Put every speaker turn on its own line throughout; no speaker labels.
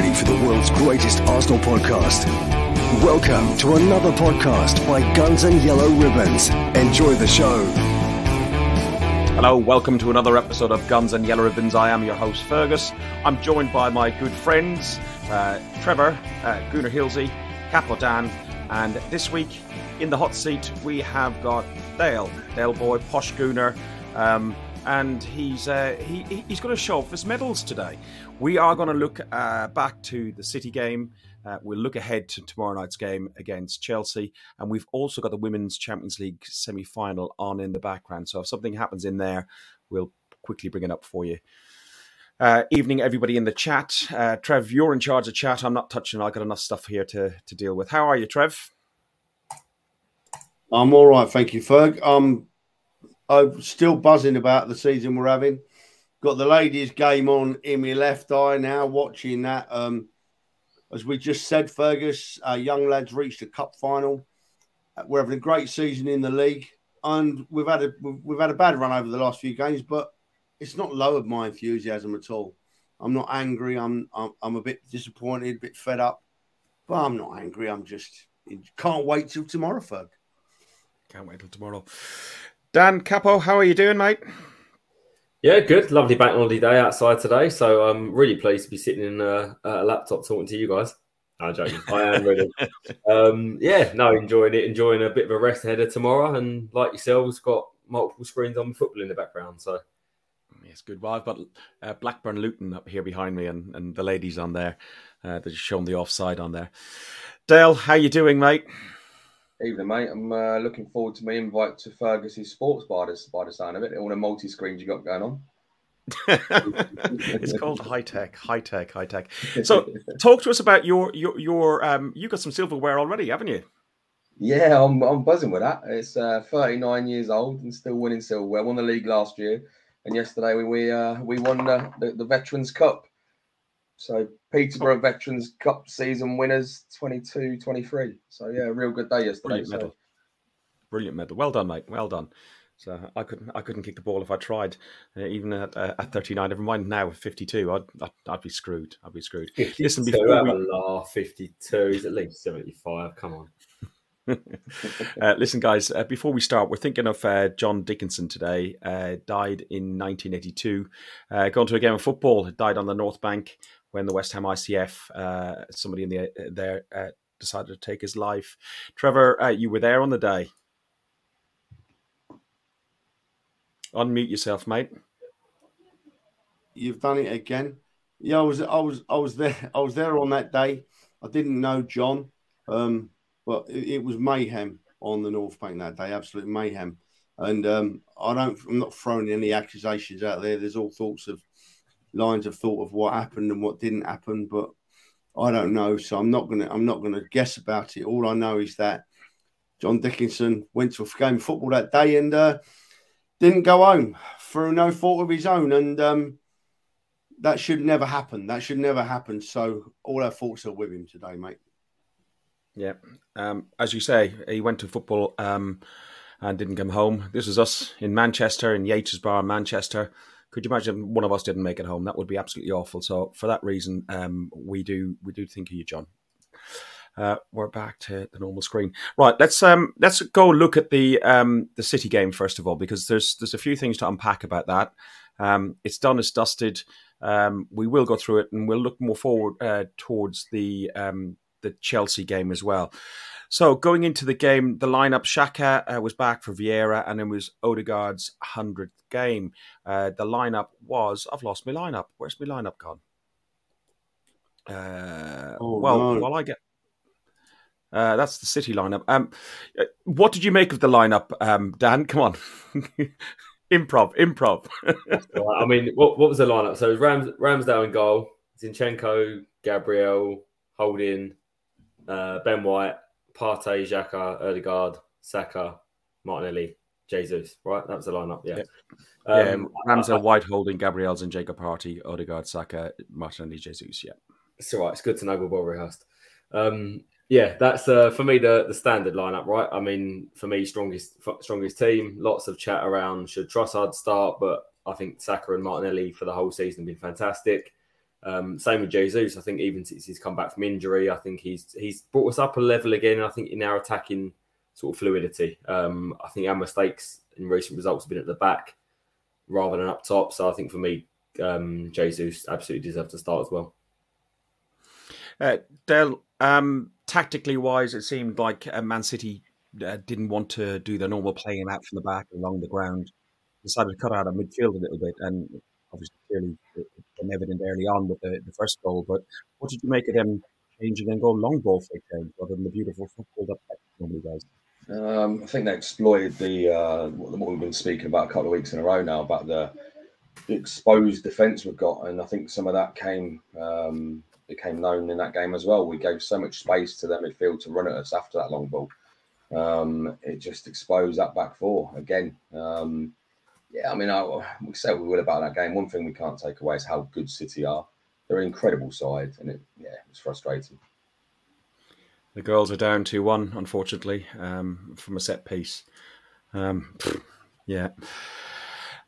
ready for the world's greatest Arsenal podcast. Welcome to another podcast by Guns and Yellow Ribbons. Enjoy the show.
Hello, welcome to another episode of Guns and Yellow Ribbons. I am your host, Fergus. I'm joined by my good friends, uh, Trevor, uh, Gunnar Hilsey, Capo Dan, and this week in the hot seat we have got Dale, Dale Boy, Posh Gooner. Um, and he's uh, he, he's going to show off his medals today. We are going to look uh, back to the City game. Uh, we'll look ahead to tomorrow night's game against Chelsea, and we've also got the Women's Champions League semi-final on in the background. So if something happens in there, we'll quickly bring it up for you. Uh, evening, everybody in the chat. Uh, Trev, you're in charge of chat. I'm not touching. I've got enough stuff here to to deal with. How are you, Trev?
I'm all right, thank you, Ferg. Um, I'm still buzzing about the season we're having. Got the ladies' game on in my left eye now, watching that. Um, as we just said, Fergus, our young lads reached a cup final. We're having a great season in the league, and we've had a we've had a bad run over the last few games, but it's not lowered my enthusiasm at all. I'm not angry. I'm I'm, I'm a bit disappointed, a bit fed up, but I'm not angry. I'm just can't wait till tomorrow, Ferg.
Can't wait till tomorrow. Dan Capo, how are you doing, mate?
Yeah, good. Lovely bank holiday day outside today. So I'm really pleased to be sitting in a, a laptop talking to you guys. I'm joking. I am ready. um, yeah, no, enjoying it, enjoying a bit of a rest ahead of tomorrow. And like yourselves, got multiple screens on football in the background. So
yes, good. Well, I've got uh, Blackburn Luton up here behind me, and, and the ladies on there. Uh, they're showing the offside on there. Dale, how you doing, mate?
Evening, mate. I'm uh, looking forward to my invite to Fergus's sports bar this, by the sound of it. All the multi screens you got going on.
it's called high tech, high tech, high tech. So, talk to us about your your your. Um, you got some silverware already, haven't you?
Yeah, I'm I'm buzzing with that. It's uh, 39 years old and still winning silverware. Won the league last year, and yesterday we we uh, we won the, the, the Veterans Cup. So Peterborough Veterans Cup season winners 22 23. So yeah, real good day yesterday.
Brilliant medal. Brilliant medal. Well done, mate. Well done. So I couldn't I couldn't kick the ball if I tried, uh, even at, uh, at 39. Never mind now at 52. I'd, I'd, I'd be screwed. I'd be screwed.
Listen, before we... laugh, 52. is at least 75. Come on.
uh, listen, guys, uh, before we start, we're thinking of uh, John Dickinson today. Uh, died in 1982. Uh, gone to a game of football. Died on the North Bank when the West Ham ICF, uh, somebody in the uh, there uh, decided to take his life. Trevor, uh, you were there on the day. Unmute yourself, mate.
You've done it again. Yeah, I was, I was, I was there. I was there on that day. I didn't know John, um, but it, it, was mayhem on the North Bank that day. Absolute mayhem. And um, I don't. I'm not throwing any accusations out there. There's all sorts of lines of thought of what happened and what didn't happen, but I don't know. So I'm not gonna I'm not gonna guess about it. All I know is that John Dickinson went to a game of football that day and uh, didn't go home through no fault of his own, and um, that should never happen. That should never happen. So all our thoughts are with him today, mate.
Yeah, um, as you say, he went to football um, and didn't come home. This was us in Manchester, in Yates's Bar, Manchester. Could you imagine one of us didn't make it home? That would be absolutely awful. So for that reason, um, we do we do think of you, John. Uh, we're back to the normal screen. Right, let's um, let's go look at the um, the City game first of all, because there's there's a few things to unpack about that. Um, it's done, it's dusted. Um, we will go through it, and we'll look more forward uh, towards the um, the Chelsea game as well. So going into the game, the lineup: Xhaka uh, was back for Vieira, and it was Odegaard's hundredth game. Uh, the lineup was I've lost my lineup. Where's my lineup gone? Uh, oh, well, no. while I get uh, that's the City lineup. Um, uh, what did you make of the lineup, um, Dan? Come on, improv, improv.
I mean, what, what was the lineup? So it was Rams, Ramsdale in goal, Zinchenko, Gabriel, Holding, uh, Ben White, Partey, Xhaka, Odegaard, Saka, Martinelli, Jesus. Right, that was the lineup. Yeah.
Yeah, um, Ramsey, White holding, Gabriel's and Jacob Partey, Odegaard, Saka, Martinelli, Jesus. Yeah.
It's all right. It's good to know we're well rehearsed. Um, yeah, that's uh, for me the the standard lineup, right? I mean, for me, strongest strongest team. Lots of chat around should Trossard start, but I think Saka and Martinelli for the whole season have been fantastic. Um, same with Jesus. I think even since he's come back from injury, I think he's he's brought us up a level again. I think in our attacking sort of fluidity. Um, I think our mistakes in recent results have been at the back rather than up top. So I think for me, um, Jesus absolutely deserves to start as well.
Uh, Dale, um, tactically wise, it seemed like uh, Man City uh, didn't want to do the normal playing out from the back along the ground. Decided to cut out a midfield a little bit, and obviously clearly it evident early on with the, the first goal. But what did you make of them changing and go long ball for a change rather than the beautiful football that normally does?
Um, I think they exploited the uh, what we've been speaking about a couple of weeks in a row now about the, the exposed defence we've got, and I think some of that came um, became known in that game as well. We gave so much space to their midfield to run at us after that long ball. Um, it just exposed that back four again. Um, yeah, I mean, I, we said we will about that game. One thing we can't take away is how good City are. They're an incredible side, and it yeah, it was frustrating.
The girls are down two one, unfortunately, um, from a set piece. Um, yeah.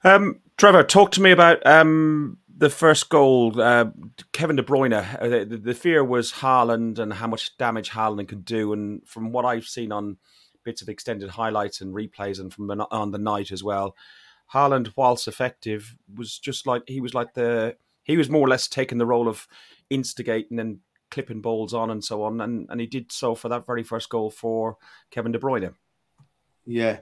Um, Trevor, talk to me about um, the first goal. Uh, Kevin De Bruyne. Uh, the, the, fear was Haaland and how much damage Haaland could do. And from what I've seen on bits of extended highlights and replays, and from the, on the night as well, Haaland, whilst effective, was just like he was like the he was more or less taking the role of instigating and clipping balls on and so on, and and he did so for that very first goal for Kevin De Bruyne.
Yeah.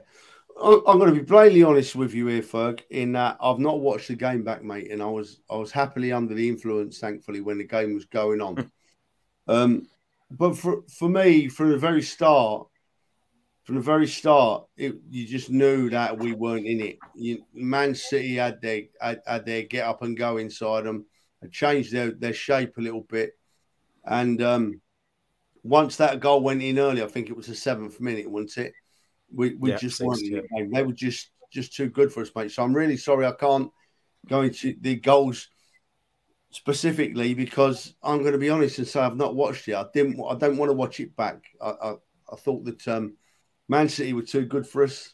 I'm going to be blatantly honest with you here, Ferg. In that I've not watched the game back, mate, and I was I was happily under the influence, thankfully, when the game was going on. um, but for for me, from the very start, from the very start, it, you just knew that we weren't in it. You, Man City had their had, had, their get up and go inside them, had changed their, their shape a little bit, and um, once that goal went in early, I think it was the seventh minute, wasn't it? We we yeah, just weren't in it. They were just just too good for us, mate. So I'm really sorry I can't go into the goals specifically because I'm going to be honest and say I've not watched it. I didn't. I don't want to watch it back. I I, I thought that. Um, Man City were too good for us,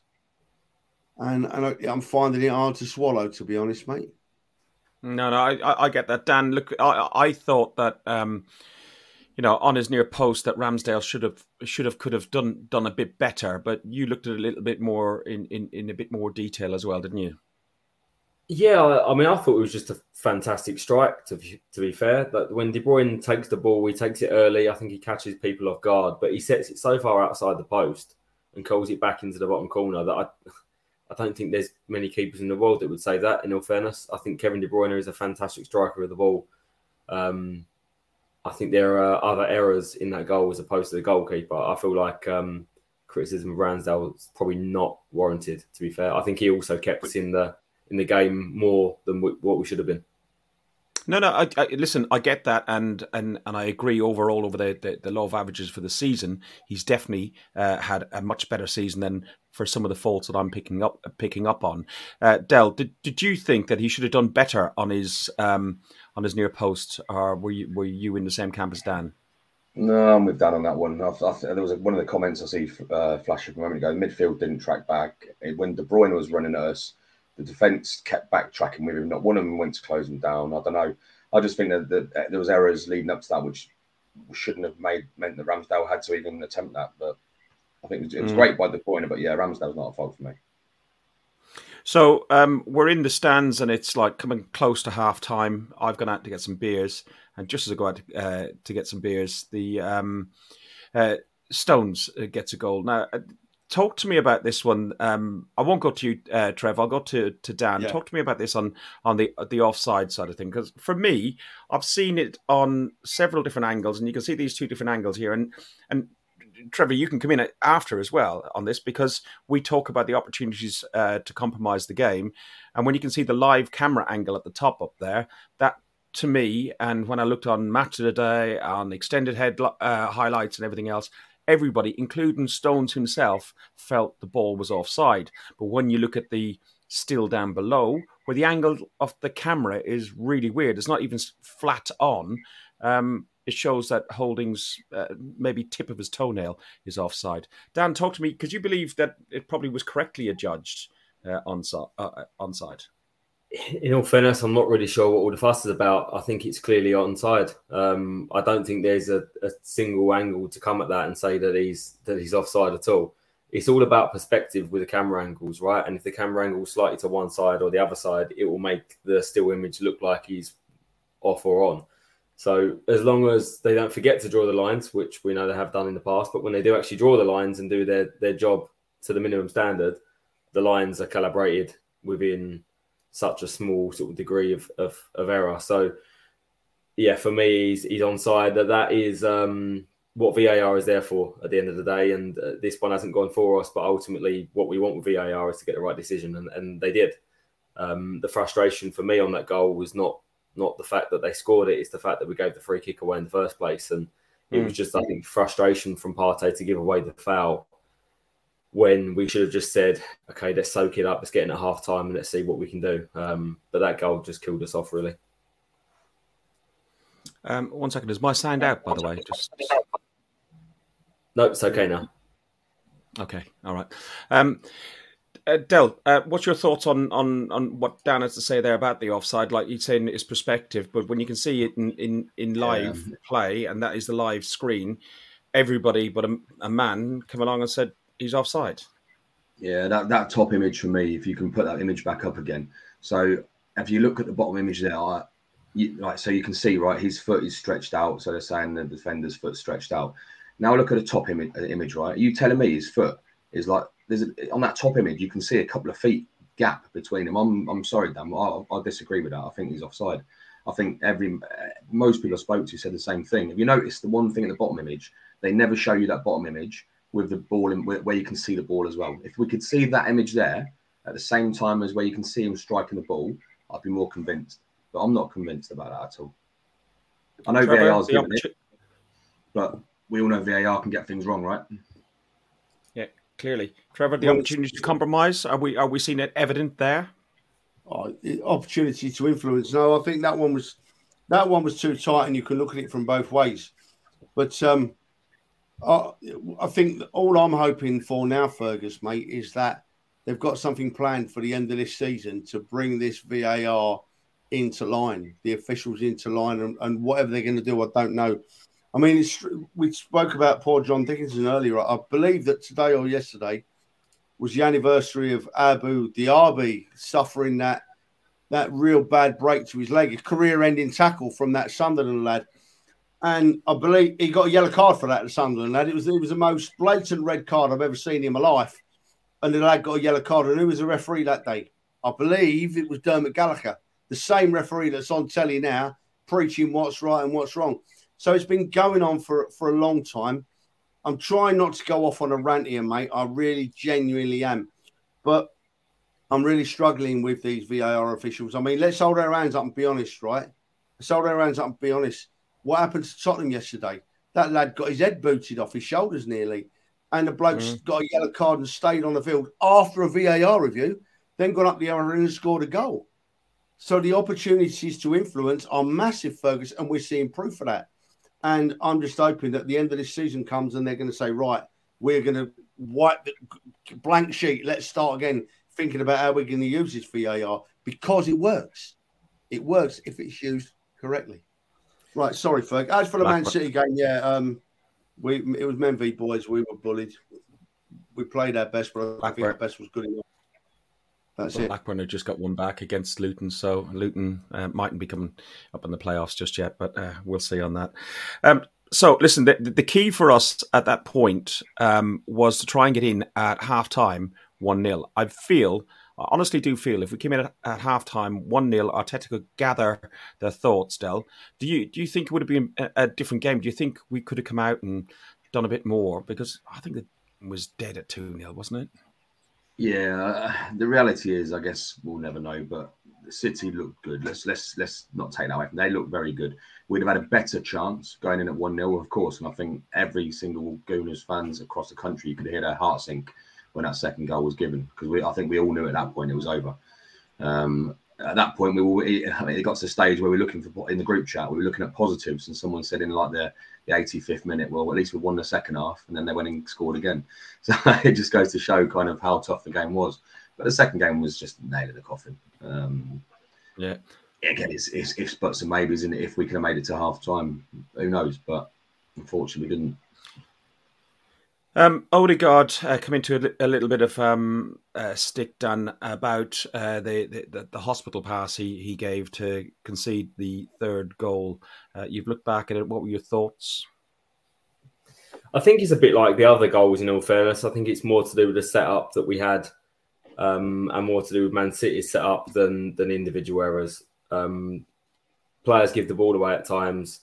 and and I, am finding it hard to swallow, to be honest, mate.
No, no, I, I get that, Dan. Look, I, I thought that, um, you know, on his near post, that Ramsdale should have, should have, could have done done a bit better. But you looked at it a little bit more in, in, in a bit more detail as well, didn't you?
Yeah, I mean, I thought it was just a fantastic strike. To to be fair, that when De Bruyne takes the ball, he takes it early. I think he catches people off guard, but he sets it so far outside the post and calls it back into the bottom corner that I, I don't think there's many keepers in the world that would say that. In all fairness, I think Kevin De Bruyne is a fantastic striker of the ball. Um, I think there are other errors in that goal as opposed to the goalkeeper. I feel like um, criticism of Ramsdale is probably not warranted. To be fair, I think he also kept us in the in the game more than what we should have been.
No, no. I, I, listen, I get that, and and and I agree overall over the, the, the law of averages for the season. He's definitely uh, had a much better season than for some of the faults that I'm picking up picking up on. Uh, Del, did did you think that he should have done better on his um, on his near post, or were you were you in the same camp as Dan?
No, I'm with Dan on that one. I, I, there was one of the comments I see uh, flashing a moment ago. Midfield didn't track back when De Bruyne was running at us the defence kept backtracking with him. Not one of them went to close him down. I don't know. I just think that, that, there was errors leading up to that, which shouldn't have made meant that Ramsdale had to even attempt that. But I think it was, it was mm. great by the point. But yeah, Ramsdale's not a fault for me.
So um, we're in the stands and it's like coming close to half time. I've gone out to get some beers, and just as I go out to, uh, to get some beers, the um, uh, Stones uh, gets a goal. Now, uh, talk to me about this one. Um, I won't go to you, uh, Trev. I'll go to, to Dan. Yeah. Talk to me about this on on the the offside side of thing, because for me, I've seen it on several different angles, and you can see these two different angles here. And and Trevor, you can come in after as well on this because we talk about the opportunities uh, to compromise the game, and when you can see the live camera angle at the top up there, that to me, and when I looked on Match of the Day, on extended head uh, highlights and everything else, everybody, including Stones himself, felt the ball was offside. But when you look at the still down below, where the angle of the camera is really weird, it's not even flat on. Um, it shows that Holding's uh, maybe tip of his toenail is offside. Dan, talk to me because you believe that it probably was correctly adjudged uh, onside. Uh, onside.
In all fairness, I'm not really sure what all the fuss is about. I think it's clearly onside. Um, I don't think there's a, a, single angle to come at that and say that he's that he's offside at all. It's all about perspective with the camera angles, right? And if the camera angle slightly to one side or the other side, it will make the still image look like he's off or on. So as long as they don't forget to draw the lines, which we know they have done in the past, but when they do actually draw the lines and do their their job to the minimum standard, the lines are calibrated within such a small sort of degree of, of, of error. So, yeah, for me, he's, he's on side that that is um, what VAR is there for at the end of the day. And uh, this one hasn't gone for us, but ultimately, what we want with VAR is to get the right decision, and, and they did. Um, the frustration for me on that goal was not not the fact that they scored it; it's the fact that we gave the free kick away in the first place, and it mm. was just I think frustration from Partey to give away the foul when we should have just said, okay, let's soak it up, let's get in at half time and let's see what we can do. Um, but that goal just killed us off, really.
Um, one second, is my sound out, by the way? Just
No, it's okay now.
Okay, all right. Um, uh, Del, uh, what's your thoughts on, on on what Dan has to say there about the offside? Like he's saying, it's perspective, but when you can see it in in, in live yeah. play, and that is the live screen, everybody but a, a man come along and said, he's offside.
Yeah, that, that top image for me, if you can put that image back up again. So if you look at the bottom image there, I, you, like so you can see right, his foot is stretched out. So they're saying the defender's foot stretched out. Now look at the top image, uh, image right? Are you telling me his foot is like there's a, on that top image you can see a couple of feet gap between him. I'm I'm sorry, Dan, I, I disagree with that. I think he's offside. I think every uh, most people I spoke to said the same thing. Have you noticed the one thing in the bottom image? They never show you that bottom image with the ball in where you can see the ball as well. If we could see that image there at the same time as where you can see him striking the ball, I'd be more convinced. But I'm not convinced about that at all. I know Trevor, VAR's given it, but we all know VAR can get things wrong, right?
Yeah, clearly. Trevor, the well, opportunity to compromise, are we are we seeing it evident there?
Oh, opportunity to influence. No, I think that one was that one was too tight, and you can look at it from both ways. But um, I, I think all I'm hoping for now, Fergus, mate, is that they've got something planned for the end of this season to bring this VAR into line, the officials into line, and, and whatever they're going to do, I don't know. I mean, we spoke about poor John Dickinson earlier. I believe that today or yesterday was the anniversary of Abu Diaby suffering that that real bad break to his leg, a career-ending tackle from that Sunderland lad and I believe he got a yellow card for that at Sunderland. Lad. It was it was the most blatant red card I've ever seen in my life, and the lad got a yellow card. And who was the referee that day? I believe it was Dermot Gallagher, the same referee that's on telly now, preaching what's right and what's wrong. So it's been going on for for a long time. I'm trying not to go off on a rant here, mate. I really genuinely am, but I'm really struggling with these VAR officials. I mean, let's hold our hands up and be honest, right? Let's hold our hands up and be honest what happened to Tottenham yesterday? That lad got his head booted off his shoulders nearly, and the bloke mm. got a yellow card and stayed on the field after a VAR review, then got up the other end and scored a goal. So the opportunities to influence are massive, Fergus, and we're seeing proof of that. And I'm just hoping that the end of this season comes and they're going to say, right, we're going to wipe the blank sheet. Let's start again, thinking about how we're going to use this VAR because it works. It works if it's used correctly. Right, sorry, Ferg. As for the Man City game, yeah, um, we it was men v boys. We were bullied. We played our best, but I think our best was good enough. That's
well,
it.
Blackburn have just got one back against Luton, so Luton uh, mightn't be coming up in the playoffs just yet, but uh, we'll see on that. Um, so, listen, the, the, key for us at that point um, was to try and get in at half time 1 0. I feel I honestly do feel if we came in at, at half time 1 0, Arteta could gather their thoughts, Del. Do you do you think it would have been a, a, different game? Do you think we could have come out and done a bit more? Because I think it was dead at 2 0, wasn't it?
Yeah, the reality is, I guess we'll never know, but City looked good. Let's let's let's not take that away. They looked very good. We'd have had a better chance going in at one 0 of course, and I think every single Gooners fans across the country you could hear their heart sink when that second goal was given because we I think we all knew at that point it was over. Um, at that point, we were. I mean, it got to the stage where we were looking for in the group chat. We were looking at positives, and someone said in like the, the 85th minute, "Well, at least we won the second half," and then they went and scored again. So it just goes to show kind of how tough the game was. But the second game was just nailed in the coffin. Um,
Yeah.
Again, it's, it's ifs, buts, and maybes, and if we could have made it to half time, who knows? But unfortunately, we didn't.
Um, Odegaard uh, into a, a, little bit of um, uh, stick done about uh, the, the, the hospital pass he, he gave to concede the third goal. Uh, you've looked back at it. What were your thoughts?
I think it's a bit like the other goals. In all fairness, I think it's more to do with the setup that we had, um, and more to do with Man City's setup than than individual errors. Um, players give the ball away at times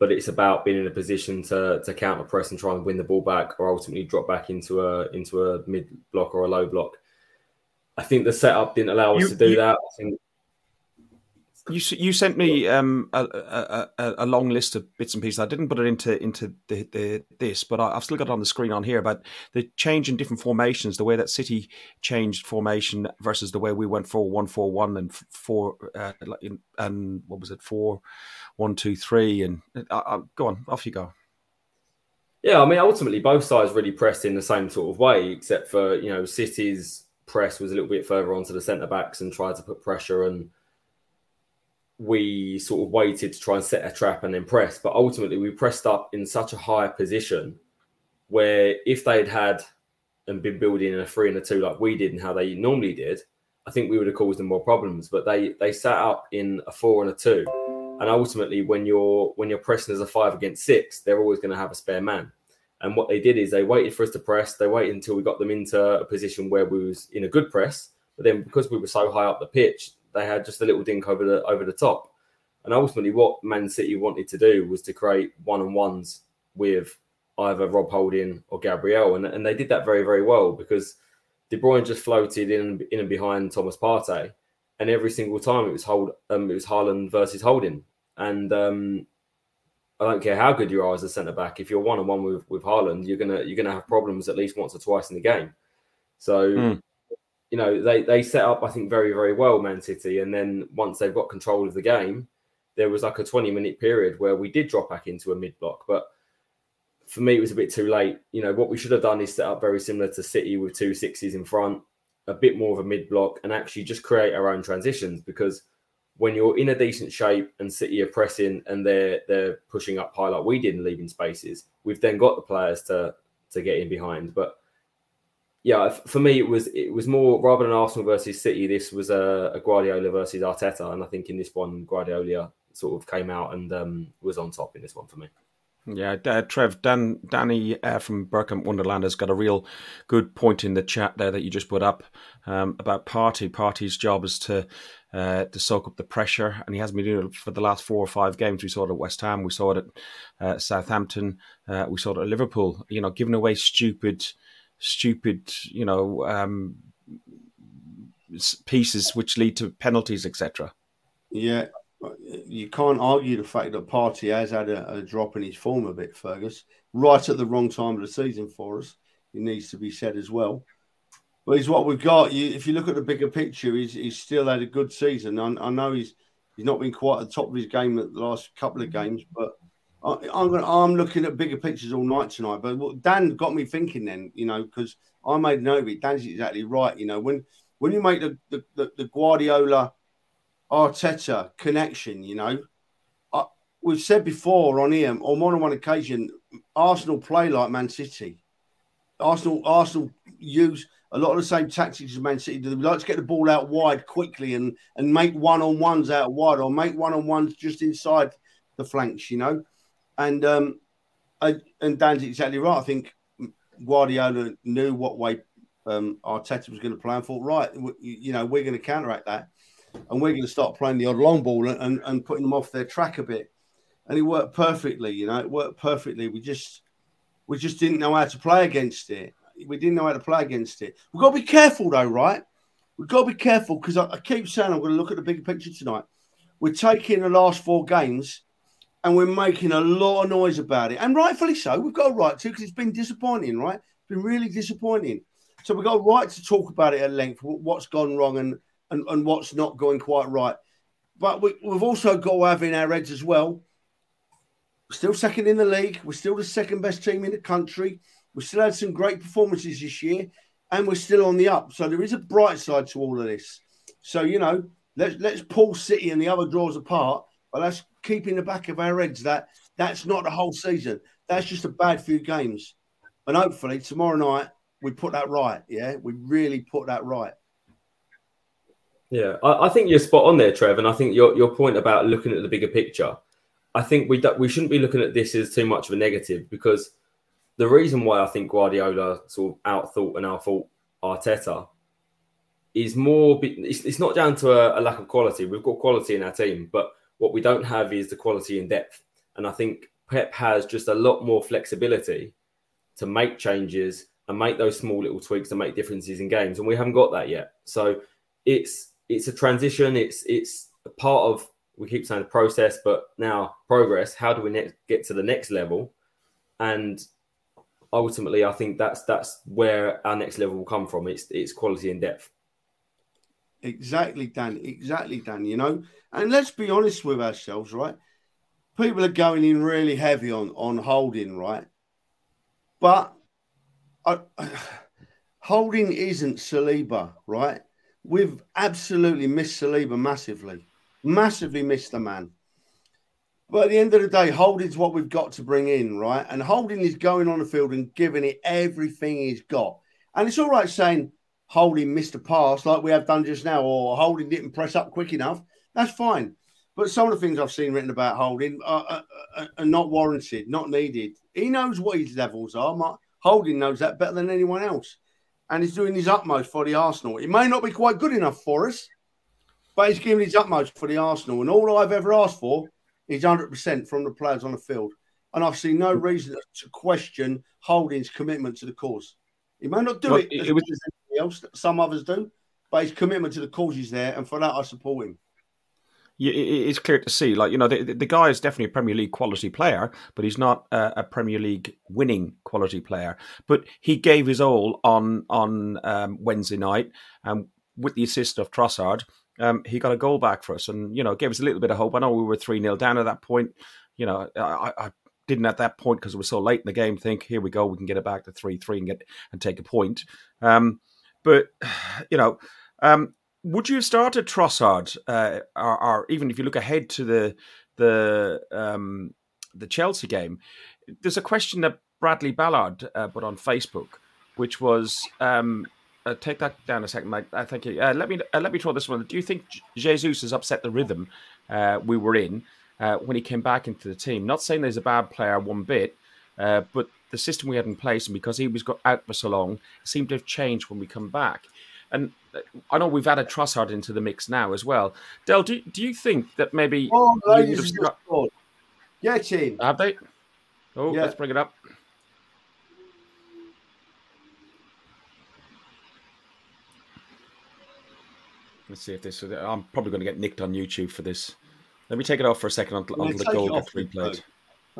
but it's about being in a position to to counter press and try and win the ball back, or ultimately drop back into a into a mid block or a low block. I think the setup didn't allow us you, to do you, that. I think
you you sent me um, a, a, a, long list of bits and pieces. I didn't put it into into the, the, this, but I, have still got it on the screen on here about the change in different formations, the way that City changed formation versus the way we went for one four one and four uh, and what was it four one two three and uh, uh, go on off you go.
Yeah, I mean ultimately both sides really pressed in the same sort of way, except for you know City's press was a little bit further onto the centre backs and tried to put pressure and we sort of waited to try and set a trap and then press. But ultimately, we pressed up in such a high position where if they'd had and been building in a three and a two like we did and how they normally did, I think we would have caused them more problems. But they they sat up in a four and a two, and ultimately, when you're when you're pressing as a five against six, they're always going to have a spare man. And what they did is they waited for us to press. They waited until we got them into a position where we was in a good press. But then because we were so high up the pitch, they had just a little dink over the over the top. And ultimately, what Man City wanted to do was to create one on ones with either Rob Holding or Gabriel, and, and they did that very very well because De Bruyne just floated in in and behind Thomas Partey, and every single time it was hold um, it was Haaland versus Holding, and um, I don't care how good you are as a centre back. If you're one on one with with Haaland, you're gonna you're gonna have problems at least once or twice in the game. So mm you know, they they set up, I think, very, very well, Man City. And then once they've got control of the game, there was like a 20 minute period where we did drop back into a mid block. But for me, it was a bit too late. You know, what we should have done is set up very similar to City with two sixes in front, a bit more of a mid block, and actually just create our own transitions because when you're in a decent shape and City are pressing and they're they're pushing up high like we did and leaving spaces, we've then got the players to to get in behind. But yeah, for me, it was it was more rather than Arsenal versus City. This was a, a Guardiola versus Arteta, and I think in this one, Guardiola sort of came out and um, was on top in this one for me.
Yeah, uh, Trev, Dan, Danny uh, from Berkham Wonderland has got a real good point in the chat there that you just put up um, about Partey. Partey's job is to uh, to soak up the pressure, and he has been doing it for the last four or five games. We saw it at West Ham, we saw it at uh, Southampton, uh, we saw it at Liverpool. You know, giving away stupid stupid, you know, um, pieces which lead to penalties, etc.
Yeah, you can't argue the fact that Partey has had a, a, drop in his form a bit, Fergus, right at the wrong time of the season for us. It needs to be said as well. But he's what we've got. You, if you look at the bigger picture, he's, he's still had a good season. I, I know he's he's not been quite at the top of his game the last couple of games, but I, am I'm looking at bigger pictures all night tonight. But Dan got me thinking then, you know, because I made note of it. Dan's exactly right. You know, when when you make the the, the, the Guardiola Arteta connection, you know, I, we've said before on here on more than one occasion, Arsenal play like Man City. Arsenal Arsenal use a lot of the same tactics as Man City do. We like to get the ball out wide quickly and and make one on ones out wide or make one on ones just inside the flanks, you know. And um, I, and Dan's exactly right. I think Guardiola knew what way um, Arteta was going to play and thought, right, you know, we're going to counteract that, and we're going to start playing the odd long ball and, and, and putting them off their track a bit. And it worked perfectly. You know, it worked perfectly. We just we just didn't know how to play against it. We didn't know how to play against it. We've got to be careful though, right? We've got to be careful because I, I keep saying I'm going to look at the bigger picture tonight. We're taking the last four games and we're making a lot of noise about it, and rightfully so. We've got a right to because it's been disappointing, right? It's been really disappointing. So we've got a right to talk about it at length, what's gone wrong and and, and what's not going quite right. But we, we've also got to have in our heads as well. We're still second in the league. We're still the second best team in the country. We've still had some great performances this year, and we're still on the up. So there is a bright side to all of this. So you know, Let's let's pull City and the other draws apart, but let's keep in the back of our heads that that's not the whole season. That's just a bad few games, and hopefully tomorrow night we put that right. Yeah, we really put that right.
Yeah, I, I, think you're spot on there, Trev, and I think your your point about looking at the bigger picture. I think we we shouldn't be looking at this as too much of a negative because the reason why I think Guardiola sort of outthought and outthought Arteta is more. It's, it's not down to a, a lack of quality. We've got quality in our team, but what we don't have is the quality and depth. And I think Pep has just a lot more flexibility to make changes and make those small little tweaks to make differences in games, and we haven't got that yet. So it's it's a transition. It's it's a part of we keep saying process, but now progress. How do we next get to the next level? And ultimately, I think that's that's where our next level will come from. It's it's quality and depth.
Exactly, Dan. Exactly, Dan. You know, and let's be honest with ourselves, right? People are going in really heavy on on holding, right? But I, holding isn't Saliba, right? We've absolutely missed Saliba massively, massively missed the man. But at the end of the day, Holding's what we've got to bring in, right? And Holding is going on the field and giving it everything he's got. And it's all right saying Holding missed a pass like we have done just now, or Holding didn't press up quick enough. That's fine. But some of the things I've seen written about Holding are, are, are not warranted, not needed. He knows what his levels are. Holding knows that better than anyone else and he's doing his utmost for the Arsenal. It may not be quite good enough for us, but he's giving his utmost for the Arsenal. And all I've ever asked for is 100% from the players on the field. And I've seen no reason to question Holding's commitment to the cause. He may not do well, it, it, it was else, some others do, but his commitment to the cause is there. And for that, I support him
it's clear to see. Like you know, the, the guy is definitely a Premier League quality player, but he's not a, a Premier League winning quality player. But he gave his all on on um, Wednesday night, and um, with the assist of Trossard, um, he got a goal back for us, and you know, gave us a little bit of hope. I know we were three 0 down at that point. You know, I, I didn't at that point because it was so late in the game think, here we go, we can get it back to three three and get and take a point. Um, but you know. Um, would you have started Trossard, uh, or, or, even if you look ahead to the the um, the Chelsea game? There's a question that Bradley Ballard uh, put on Facebook, which was um, uh, take that down a second, Mike. Uh, thank you. Uh, let me uh, let me throw this one. Do you think Jesus has upset the rhythm we were in when he came back into the team? Not saying there's a bad player one bit, uh, but the system we had in place, and because he was got out for so long, seemed to have changed when we come back. And uh, I know we've added Trossard into the mix now as well. Del, do, do you think that maybe.
Oh, ladies have got... Get in.
Have they? Oh, yeah. let's bring it up. Let's see if this. I'm probably going to get nicked on YouTube for this. Let me take it off for a second until, until the goal gets replayed.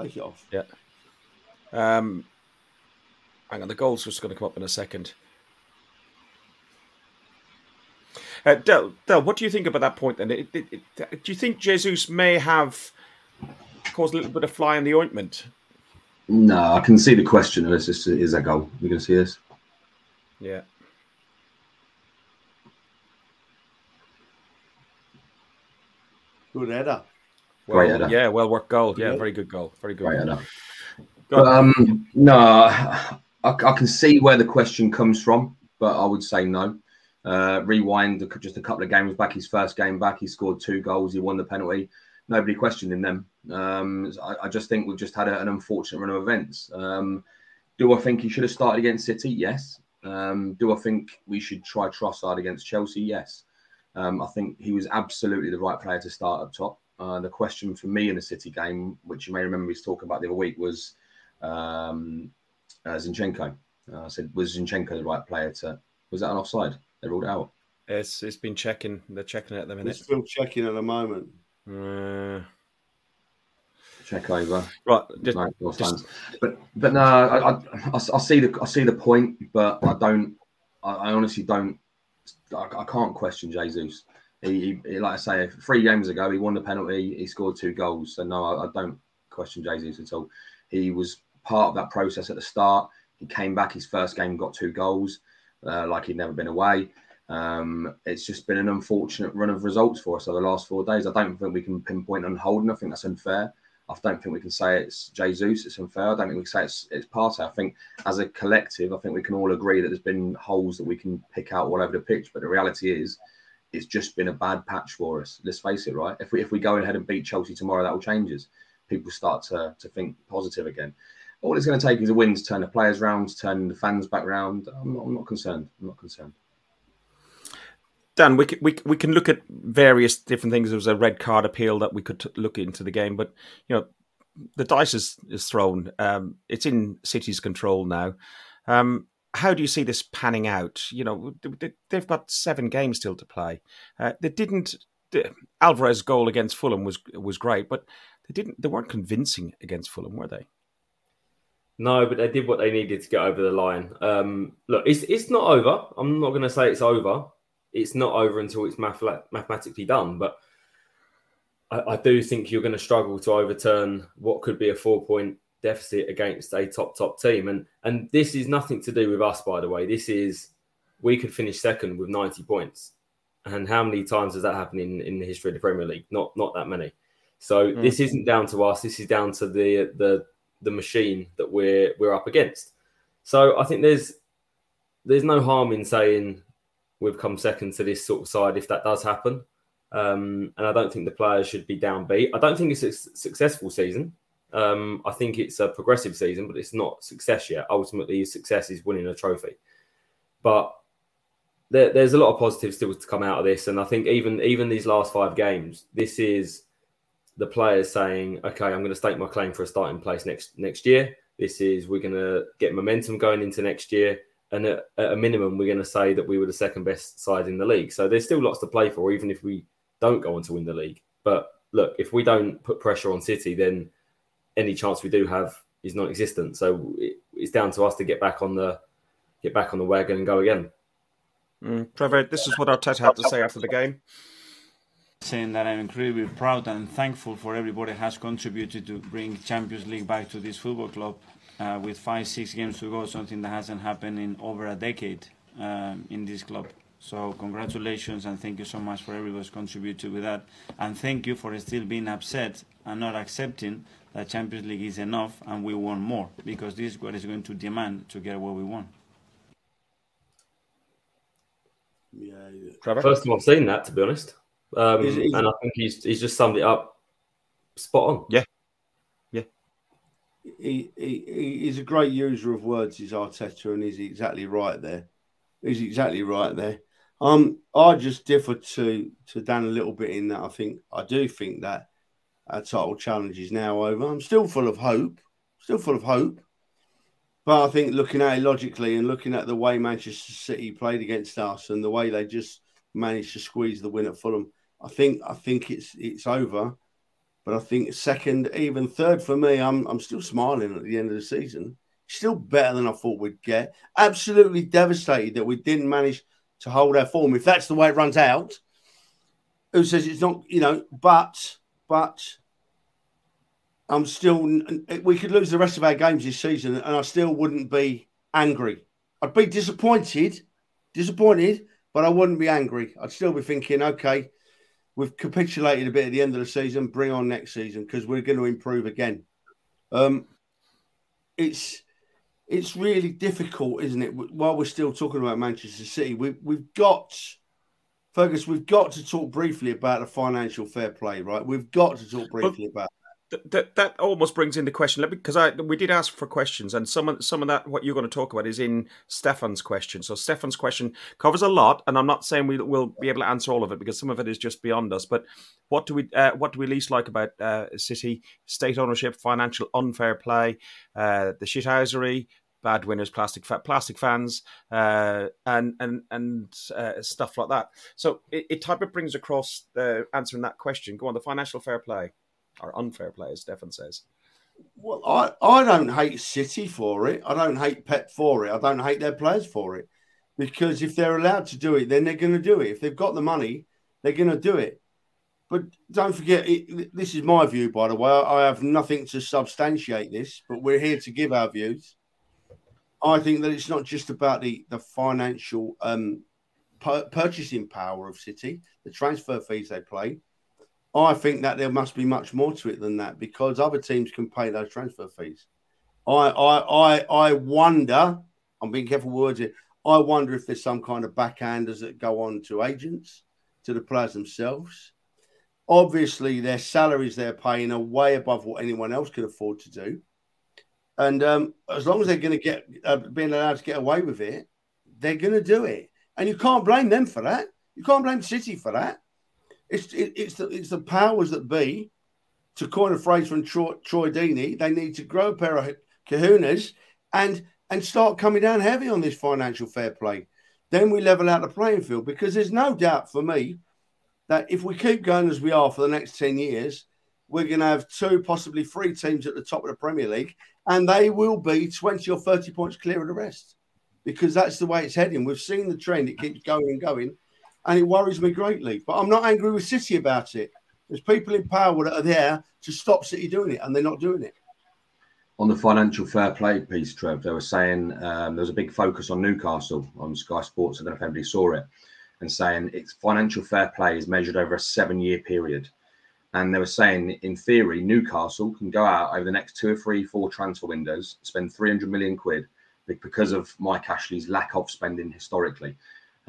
Take it off.
Yeah. Um, hang on, the goal's just going to come up in a second. Uh, Del, Del, what do you think about that point then? It, it, it, do you think Jesus may have caused a little bit of fly in the ointment?
No, I can see the question. Is, this, is that goal? We're going to see this?
Yeah.
Good header.
Well, Great header. Yeah, well worked goal. Yeah, very good goal. Very good.
Great header. Um, no, I, I can see where the question comes from, but I would say no. Uh, rewind just a couple of games back, his first game back, he scored two goals, he won the penalty. Nobody questioned him then. Um, I, I, just think we've just had a, an unfortunate run of events. Um, do I think he should have started against City? Yes. Um, do I think we should try Trossard against Chelsea? Yes. Um, I think he was absolutely the right player to start up top. Uh, the question for me in the City game, which you may remember he's talking about the other week, was um, uh, Zinchenko. Uh, I said, was Zinchenko the right player to? Was that an offside? They ruled out.
It's it's been checking. They're checking it at the minute.
It's still checking at the moment.
Uh,
Check over.
Right. Just, just...
But but no, I, I, I, see the I see the point, but I don't. I, I honestly don't. I, I, can't question Jesus. He, he, like I say, three games ago he won the penalty. He scored two goals. So no, I, I don't question Jesus at all. He was part of that process at the start. He came back his first game, got two goals uh, like he'd never been away. Um, it's just been an unfortunate run of results for us over the last four days. I don't think we can pinpoint on Holding. I think that's unfair. I don't think we can say it's Jesus. It's unfair. I don't think we can say it's it's Partey. I think as a collective, I think we can all agree that there's been holes that we can pick out all over the pitch. But the reality is, it's just been a bad patch for us. Let's face it, right? If we if we go ahead and beat Chelsea tomorrow, that will change us. People start to to think positive again. All it's going to take is a win to turn the players round, to turn the fans back round. I'm not, I'm not concerned. I'm not concerned.
Dan, we can, we, we can look at various different things. There was a red card appeal that we could look into the game, but you know, the dice is, is thrown. Um, it's in City's control now. Um, how do you see this panning out? You know, they've got seven games still to play. Uh, they didn't. Alvarez's goal against Fulham was was great, but they didn't. They weren't convincing against Fulham, were they?
No, but they did what they needed to get over the line. Um, look, it's it's not over. I'm not going to say it's over. It's not over until it's math- mathematically done. But I, I do think you're going to struggle to overturn what could be a four point deficit against a top top team. And and this is nothing to do with us, by the way. This is we could finish second with 90 points. And how many times has that happened in, in the history of the Premier League? Not not that many. So mm. this isn't down to us. This is down to the the the machine that we're we're up against. So I think there's there's no harm in saying we've come second to this sort of side if that does happen. Um, and I don't think the players should be downbeat. I don't think it's a successful season. Um, I think it's a progressive season, but it's not success yet. Ultimately, success is winning a trophy. But there, there's a lot of positives still to come out of this, and I think even even these last five games, this is the players saying, "Okay, I'm going to stake my claim for a starting place next next year. This is we're going to get momentum going into next year, and at, at a minimum, we're going to say that we were the second best side in the league. So there's still lots to play for, even if we don't go on to win the league. But look, if we don't put pressure on City, then any chance we do have is non-existent. So it, it's down to us to get back on the get back on the wagon and go again.
Mm. Trevor, this is what Arteta had to say after the game.
Saying that I'm incredibly proud and thankful for everybody has contributed to bring Champions League back to this football club. Uh, with five, six games to go, something that hasn't happened in over a decade um, in this club. So congratulations and thank you so much for everybody's contributed with that. And thank you for still being upset and not accepting that Champions League is enough and we want more because this is what is going to demand to get what we want.
Yeah, yeah. First time I've seen that, to be honest, um, and I think he's he's just summed it up spot on.
Yeah, yeah.
He, he he's a great user of words, is Arteta, and he's exactly right there. He's exactly right there. Um, I just differ to to Dan a little bit in that I think I do think that our title challenge is now over. I'm still full of hope, still full of hope. But I think looking at it logically and looking at the way Manchester City played against us and the way they just managed to squeeze the win at Fulham, I think I think it's it's over. But I think second, even third for me, I'm I'm still smiling at the end of the season. Still better than I thought we'd get. Absolutely devastated that we didn't manage to hold our form. If that's the way it runs out, who says it's not? You know, but but I'm still. We could lose the rest of our games this season, and I still wouldn't be angry. I'd be disappointed, disappointed, but I wouldn't be angry. I'd still be thinking, okay, we've capitulated a bit at the end of the season. Bring on next season because we're going to improve again. Um, it's it's really difficult, isn't it? While we're still talking about Manchester City, we, we've got Fergus. We've got to talk briefly about the financial fair play, right? We've got to talk briefly about
that that almost brings in the question Let me because I we did ask for questions and some of some of that what you're going to talk about is in Stefan's question. So Stefan's question covers a lot, and I'm not saying we will be able to answer all of it because some of it is just beyond us. But what do we uh, what do we least like about uh, City? State ownership, financial unfair play, uh, the shithousery, bad winners, plastic fa- plastic fans, uh, and and and uh, stuff like that. So it, it type of brings across the answering that question. Go on, the financial fair play or unfair play, as Stefan says.
Well, I, I don't hate City for it. I don't hate Pep for it. I don't hate their players for it. Because if they're allowed to do it, then they're going to do it. If they've got the money, they're going to do it. But don't forget, it, this is my view, by the way. I have nothing to substantiate this, but we're here to give our views. I think that it's not just about the, the financial um, purchasing power of City, the transfer fees they play, I think that there must be much more to it than that because other teams can pay those transfer fees. I I I, I wonder. I'm being careful with words here. I wonder if there's some kind of backhanders that go on to agents, to the players themselves. Obviously, their salaries they're paying are way above what anyone else could afford to do. And um, as long as they're going to get uh, being allowed to get away with it, they're going to do it. And you can't blame them for that. You can't blame City for that. It's it, it's the it's the powers that be. To coin a phrase from Troy, Troy Deeney, they need to grow a pair of kahunas and and start coming down heavy on this financial fair play. Then we level out the playing field because there's no doubt for me that if we keep going as we are for the next 10 years, we're going to have two, possibly three teams at the top of the Premier League, and they will be 20 or 30 points clear of the rest because that's the way it's heading. We've seen the trend, it keeps going and going, and it worries me greatly. But I'm not angry with City about it. There's people in power that are there to stop City doing it, and they're not doing it
on the financial fair play piece, Trev, they were saying um, there was a big focus on Newcastle on Sky Sports. I don't know if anybody saw it, and saying its financial fair play is measured over a seven-year period. And they were saying, in theory, Newcastle can go out over the next two or three, four transfer windows, spend 300 million quid because of Mike Ashley's lack of spending historically.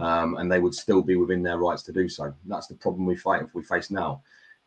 Um, and they would still be within their rights to do so. That's the problem we fight we face now.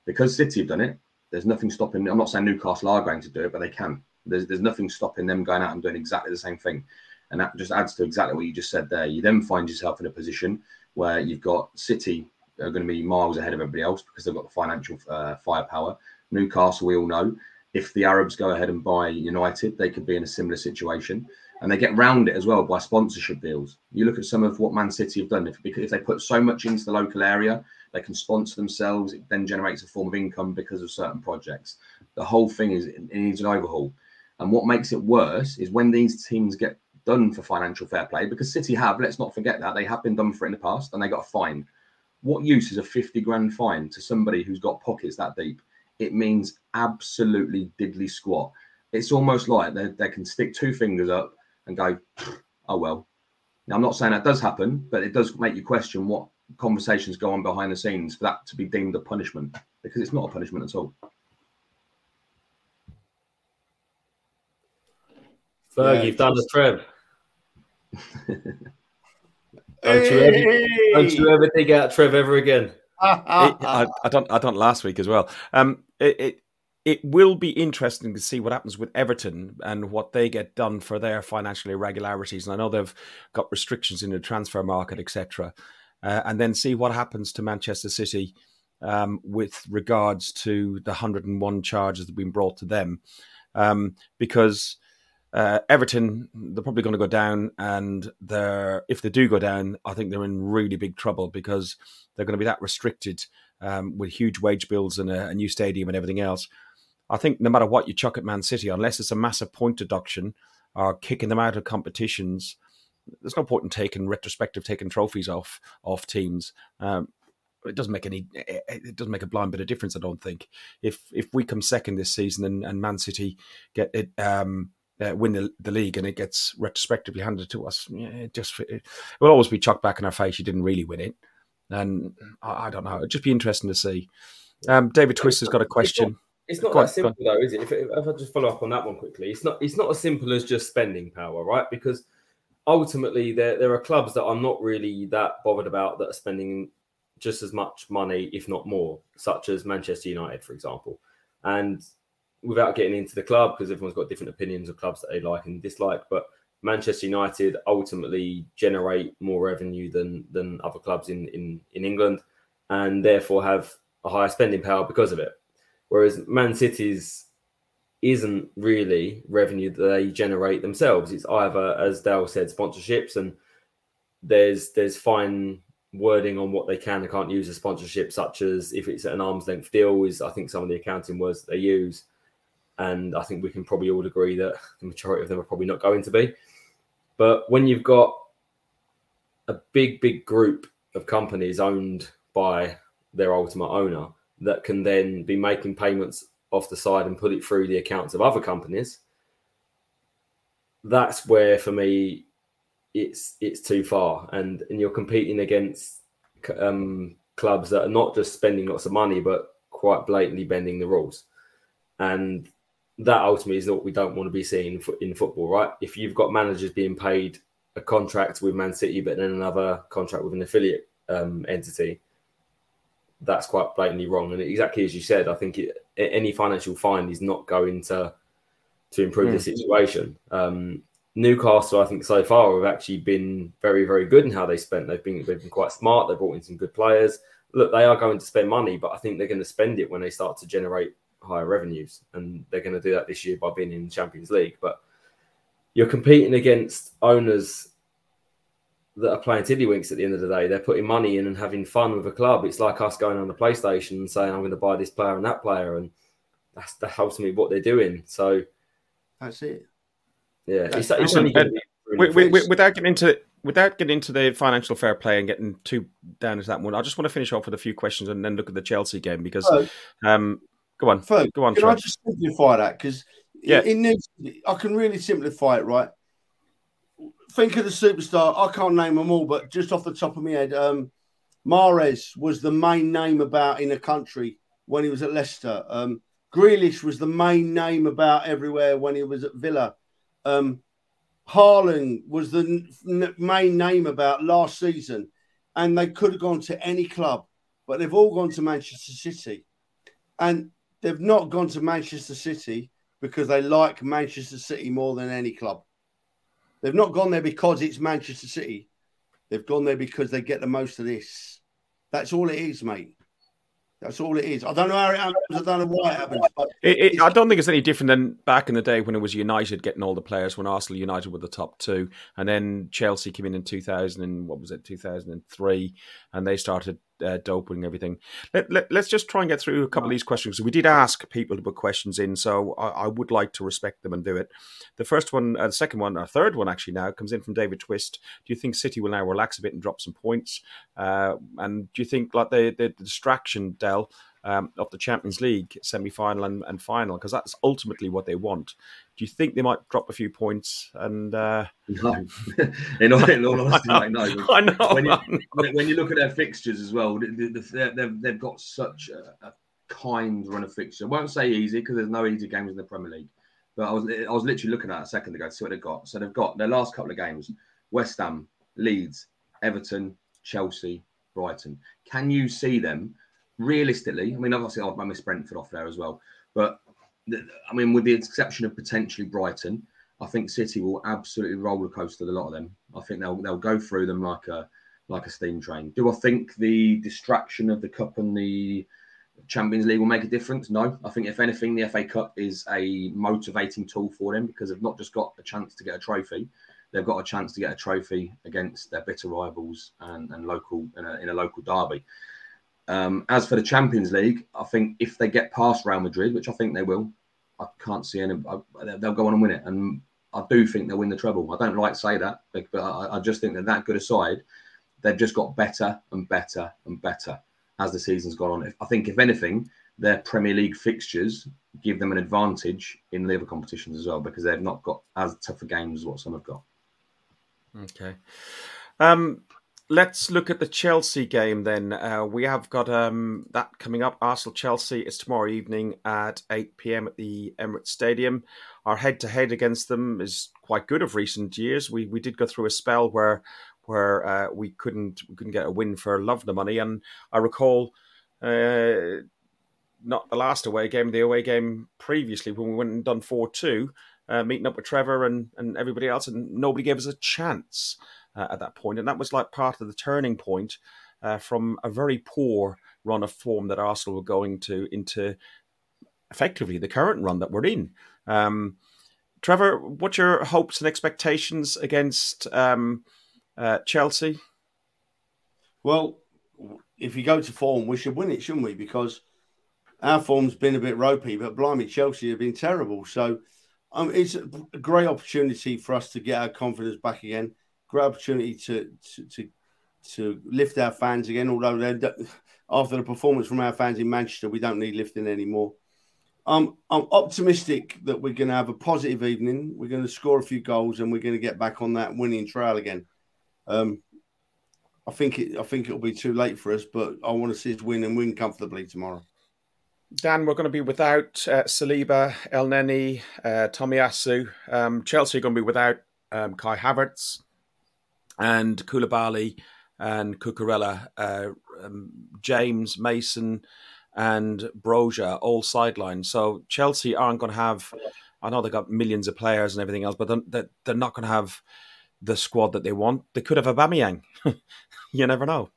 Because City have done it, there's nothing stopping. I'm not saying Newcastle are going to do it, but they can. There's there's nothing stopping them going out and doing exactly the same thing, and that just adds to exactly what you just said there. You then find yourself in a position where you've got City are going to be miles ahead of everybody else because they've got the financial uh, firepower. Newcastle, we all know, if the Arabs go ahead and buy United, they could be in a similar situation. And they get round it as well by sponsorship deals. You look at some of what Man City have done. If, if they put so much into the local area, they can sponsor themselves. It then generates a form of income because of certain projects. The whole thing is it needs an overhaul. And what makes it worse is when these teams get done for financial fair play, because City have, let's not forget that, they have been done for it in the past and they got a fine. What use is a 50 grand fine to somebody who's got pockets that deep? It means absolutely diddly squat. It's almost like they, they can stick two fingers up and go, oh, well. Now, I'm not saying that does happen, but it does make you question what conversations go on behind the scenes for that to be deemed a punishment because it's not a punishment at all.
Ferg, yeah, you've done the Trev. don't, you ever, don't you ever dig out Trev ever again? it,
I, I, don't. I don't. Last week as well. Um, it, it it will be interesting to see what happens with Everton and what they get done for their financial irregularities. And I know they've got restrictions in the transfer market, etc. Uh, and then see what happens to Manchester City um, with regards to the 101 charges that have been brought to them, um, because uh, Everton, they're probably going to go down, and they're if they do go down, I think they're in really big trouble because they're going to be that restricted um, with huge wage bills and a, a, new stadium and everything else. I think no matter what you chuck at Man City, unless it's a massive point deduction or kicking them out of competitions, there's no point in taking retrospective taking trophies off off teams. Um, it doesn't make any it doesn't make a blind bit of difference. I don't think if if we come second this season and, and Man City get it. Um, uh, win the, the league and it gets retrospectively handed to us, it just it will always be chucked back in our face. You didn't really win it, and I, I don't know. It'd just be interesting to see. Um, David Twist has got a question.
It's not, that simple though, is it? If, if I just follow up on that one quickly, it's not it's not as simple as just spending power, right? Because ultimately, there there are clubs that I'm not really that bothered about that are spending just as much money, if not more, such as Manchester United, for example. And without getting into the club because everyone's got different opinions of clubs that they like and dislike. But Manchester United ultimately generate more revenue than than other clubs in in in England, and therefore have a higher spending power because of it. Whereas Man City's isn't really revenue that they generate themselves. It's either, as Dale said, sponsorships, and there's there's fine wording on what they can and can't use as sponsorship, such as if it's an arm's length deal, is I think some of the accounting words that they use and I think we can probably all agree that the majority of them are probably not going to be. But when you've got a big, big group of companies owned by their ultimate owner that can then be making payments off the side and put it through the accounts of other companies, that's where for me it's it's too far, and and you're competing against um, clubs that are not just spending lots of money, but quite blatantly bending the rules, and that ultimately is what we don't want to be seeing in football, right? If you've got managers being paid a contract with Man City, but then another contract with an affiliate um, entity, that's quite blatantly wrong. And exactly as you said, I think it, any financial fine is not going to to improve mm. the hmm. situation. Um, Newcastle, I think so far have actually been very, very good in how they spent. They've been they've been quite smart. They brought in some good players. Look, they are going to spend money, but I think they're going to spend it when they start to generate higher revenues, and they're going to do that this year by being in the Champions League. But you're competing against owners that are playing tiddlywinks at the end of the day. They're putting money in and having fun with a club. It's like us going on the PlayStation and saying, I'm going to buy this player and that player. And that's, that helps me what they're doing. So
that's it.
Yeah.
That's, it's, it's only we, we, we, without getting into without getting into the financial fair play and getting too down to that one, I just want to finish off with a few questions and then look at the Chelsea game because, um, go on,
Ferg,
go on.
Can I just simplify that because yeah, it needs. I can really simplify it, right? Think of the superstar. I can't name them all, but just off the top of my head, um, Mahrez was the main name about in the country when he was at Leicester. Um, Grealish was the main name about everywhere when he was at Villa. Um, Haaland was the n- main name about last season, and they could have gone to any club, but they've all gone to Manchester City, and they've not gone to Manchester City because they like Manchester City more than any club. They've not gone there because it's Manchester City. They've gone there because they get the most of this. That's all it is, mate. That's all it is. I don't know how it happens. I don't know why it happens.
It, it, I don't think it's any different than back in the day when it was United getting all the players. When Arsenal, United were the top two, and then Chelsea came in in two thousand and what was it, two thousand and three, and they started uh, doping everything. Let, let, us just try and get through a couple of these questions. We did ask people to put questions in, so I, I would like to respect them and do it. The first one, uh, the second one, a third one actually now comes in from David Twist. Do you think City will now relax a bit and drop some points? Uh, and do you think like the, the, the distraction, Del? Um, of the Champions League semi final and, and, final because that's ultimately what they want. Do you think they might drop a few points? And uh...
no, in all, in all honesty, I know. no. I know. When you, when you look at their fixtures as well, they've, they've got such a, a kind run of fixture. I won't say easy because there's no easy games in the Premier League. But I was I was literally looking at it a second ago to see what they've got. So they've got their last couple of games: West Ham, Leeds, Everton, Chelsea, Brighton. Can you see them realistically, I mean, obviously, I miss Brentford off there as well. But I mean, with the exception of potentially Brighton, I think City will absolutely roller coaster a lot of them. I think they'll they'll go through them like a like a steam train. Do I think the distraction of the cup and the Champions League will make a difference? No. I think if anything, the FA Cup is a motivating tool for them because they've not just got a chance to get a trophy, they've got a chance to get a trophy against their bitter rivals and, and local in a, in a local derby. Um, as for the Champions League, I think if they get past Real Madrid, which I think they will, I can't see any. they'll go on and win it, and I do think they'll win the treble. I don't like to say that, but I, I just think that that good aside, they've just got better and better and better as the season's gone on. I think if anything, their Premier League fixtures give them an advantage in the other competitions as well because they've not got as tough a games as what some have got.
Okay. Um, let's look at the Chelsea game then. Uh, we have got um, that coming up. Arsenal Chelsea is tomorrow evening at 8 p.m. at the Emirates Stadium. Our head to head against them is quite good of recent years. We we did go through a spell where where uh, we couldn't we couldn't get a win for love the money, and I recall. Uh, not the last away game, the away game previously when we went and done 4 2, uh, meeting up with Trevor and, and everybody else, and nobody gave us a chance uh, at that point, and that was like part of the turning point uh, from a very poor run of form that Arsenal were going to into effectively the current run that we're in. Um, Trevor, what's your hopes and expectations against um, uh, Chelsea?
Well, if you go to form, we should win it, shouldn't we? Because our form's been a bit ropey, but blimey, Chelsea have been terrible. So um, it's a great opportunity for us to get our confidence back again great opportunity to to to, to lift our fans again. Although after the performance from our fans in Manchester, we don't need lifting anymore. I'm I'm optimistic that we're going to have a positive evening. We're going to score a few goals and we're going to get back on that winning trail again. Um, I think it I think it'll be too late for us, but I want to see us win and win comfortably tomorrow.
Dan, we're going to be without uh, Saliba, Elneny, uh, Tomiyasu. Um, Chelsea are going to be without um, Kai Havertz and Koulibaly and Cucurella, uh, um, James Mason and Broja all sidelined. So Chelsea aren't going to have. I know they got millions of players and everything else, but they're, they're not going to have the squad that they want. They could have Aubameyang. you never know.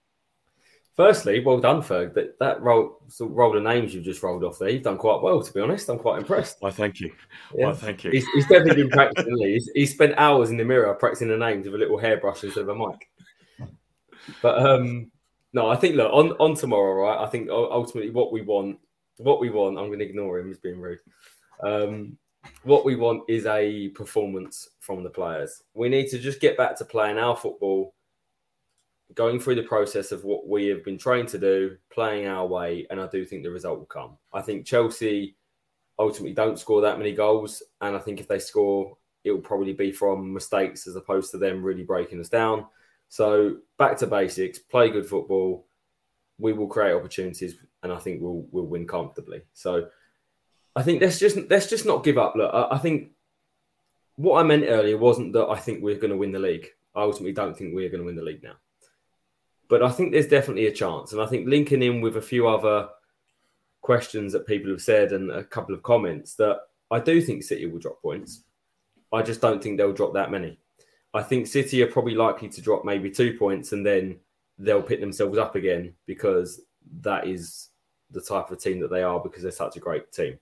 Firstly, well done, Ferg. That that roll, so roll of names you've just rolled off there. You've done quite well, to be honest. I'm quite impressed.
Why, thank you. Yeah. Why, thank you.
He's, he's definitely been practicing. he's, he's spent hours in the mirror practicing the names with a little hairbrush instead of a mic. But um, no, I think look on on tomorrow, right? I think ultimately what we want, what we want. I'm going to ignore him. He's being rude. Um, what we want is a performance from the players. We need to just get back to playing our football going through the process of what we have been trying to do, playing our way, and I do think the result will come. I think Chelsea ultimately don't score that many goals, and I think if they score, it will probably be from mistakes as opposed to them really breaking us down. So back to basics, play good football. We will create opportunities, and I think we'll we'll win comfortably. So I think let's just let's just not give up. Look, I, I think what I meant earlier wasn't that I think we're going to win the league. I ultimately don't think we're going to win the league now. But I think there's definitely a chance. And I think linking in with a few other questions that people have said and a couple of comments that I do think City will drop points. I just don't think they'll drop that many. I think City are probably likely to drop maybe two points and then they'll pick themselves up again because that is the type of team that they are because they're such a great team.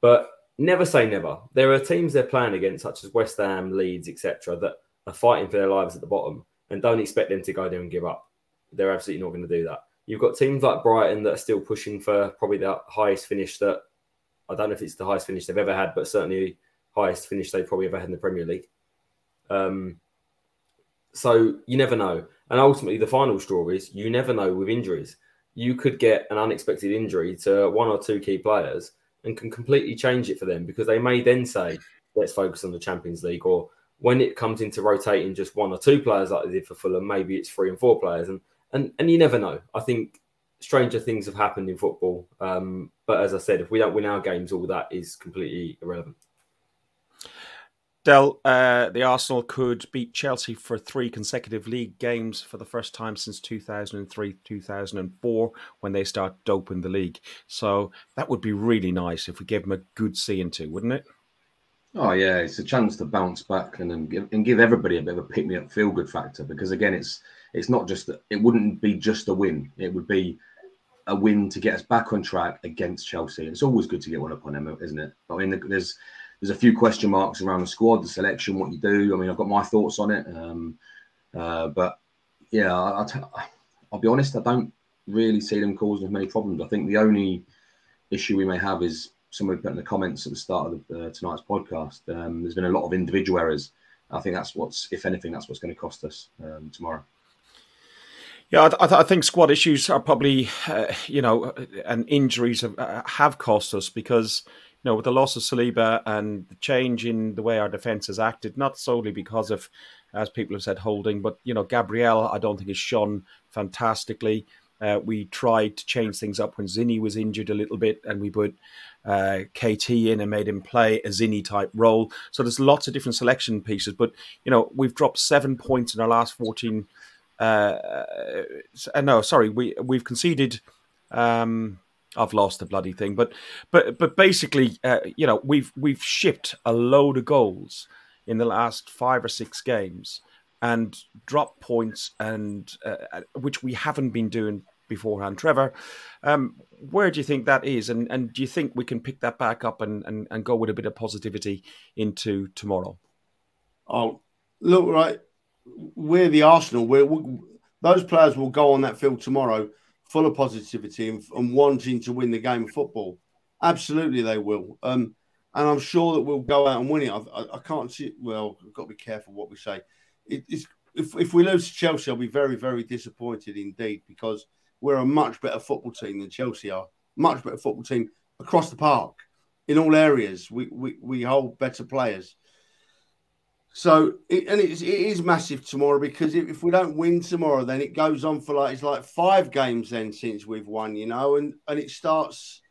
But never say never. There are teams they're playing against, such as West Ham, Leeds, etc., that are fighting for their lives at the bottom and don't expect them to go there and give up. They're absolutely not going to do that. You've got teams like Brighton that are still pushing for probably the highest finish that I don't know if it's the highest finish they've ever had, but certainly highest finish they've probably ever had in the Premier League. Um, so you never know. And ultimately, the final straw is you never know with injuries. You could get an unexpected injury to one or two key players and can completely change it for them because they may then say, let's focus on the Champions League. Or when it comes into rotating just one or two players like they did for Fulham, maybe it's three and four players. And and and you never know. I think stranger things have happened in football. Um, but as I said, if we don't win our games, all that is completely irrelevant.
Del, uh, the Arsenal could beat Chelsea for three consecutive league games for the first time since 2003 2004 when they start doping the league. So that would be really nice if we gave them a good see into, wouldn't it?
Oh yeah, it's a chance to bounce back and and give, and give everybody a bit of a pick me up, feel good factor because again, it's it's not just that it wouldn't be just a win. It would be a win to get us back on track against Chelsea. It's always good to get one up on them, isn't it? I mean, there's there's a few question marks around the squad, the selection, what you do. I mean, I've got my thoughts on it, um, uh, but yeah, I, will be honest, I don't really see them causing many problems. I think the only issue we may have is somebody put in the comments at the start of the, uh, tonight's podcast. Um, there's been a lot of individual errors. I think that's what's, if anything, that's what's going to cost us um, tomorrow.
Yeah, I, th- I, think squad issues are probably, uh, you know, and injuries have, uh, have cost us because, you know, with the loss of Saliba and the change in the way our defence has acted, not solely because of, as people have said, holding, but, you know, Gabriel, I don't think has shone fantastically. Uh, we tried to change things up when Zinni was injured a little bit, and we put uh, KT in and made him play a Zinni type role. So there's lots of different selection pieces. But you know, we've dropped seven points in our last 14 uh, uh, no, sorry, we we've conceded. Um, I've lost the bloody thing, but but but basically, uh, you know, we've we've shipped a load of goals in the last five or six games and dropped points, and uh, uh, which we haven't been doing beforehand. Trevor, um, where do you think that is, and and do you think we can pick that back up and and, and go with a bit of positivity into tomorrow?
Oh, look right we're the Arsenal. We're, we, those players will go on that field tomorrow full of positivity and, and, wanting to win the game of football. Absolutely, they will. Um, and I'm sure that we'll go out and win it. I, I, I can't see. Well, we've got to be careful what we say. It, if, if we lose to Chelsea, I'll be very, very disappointed indeed because we're a much better football team than Chelsea are. Much better football team across the park. in all areas. We we, we hold better players. So it, and it's, it is massive tomorrow because if, we don't win tomorrow, then it goes on for like it's like five games then since we've won, you know, and and it starts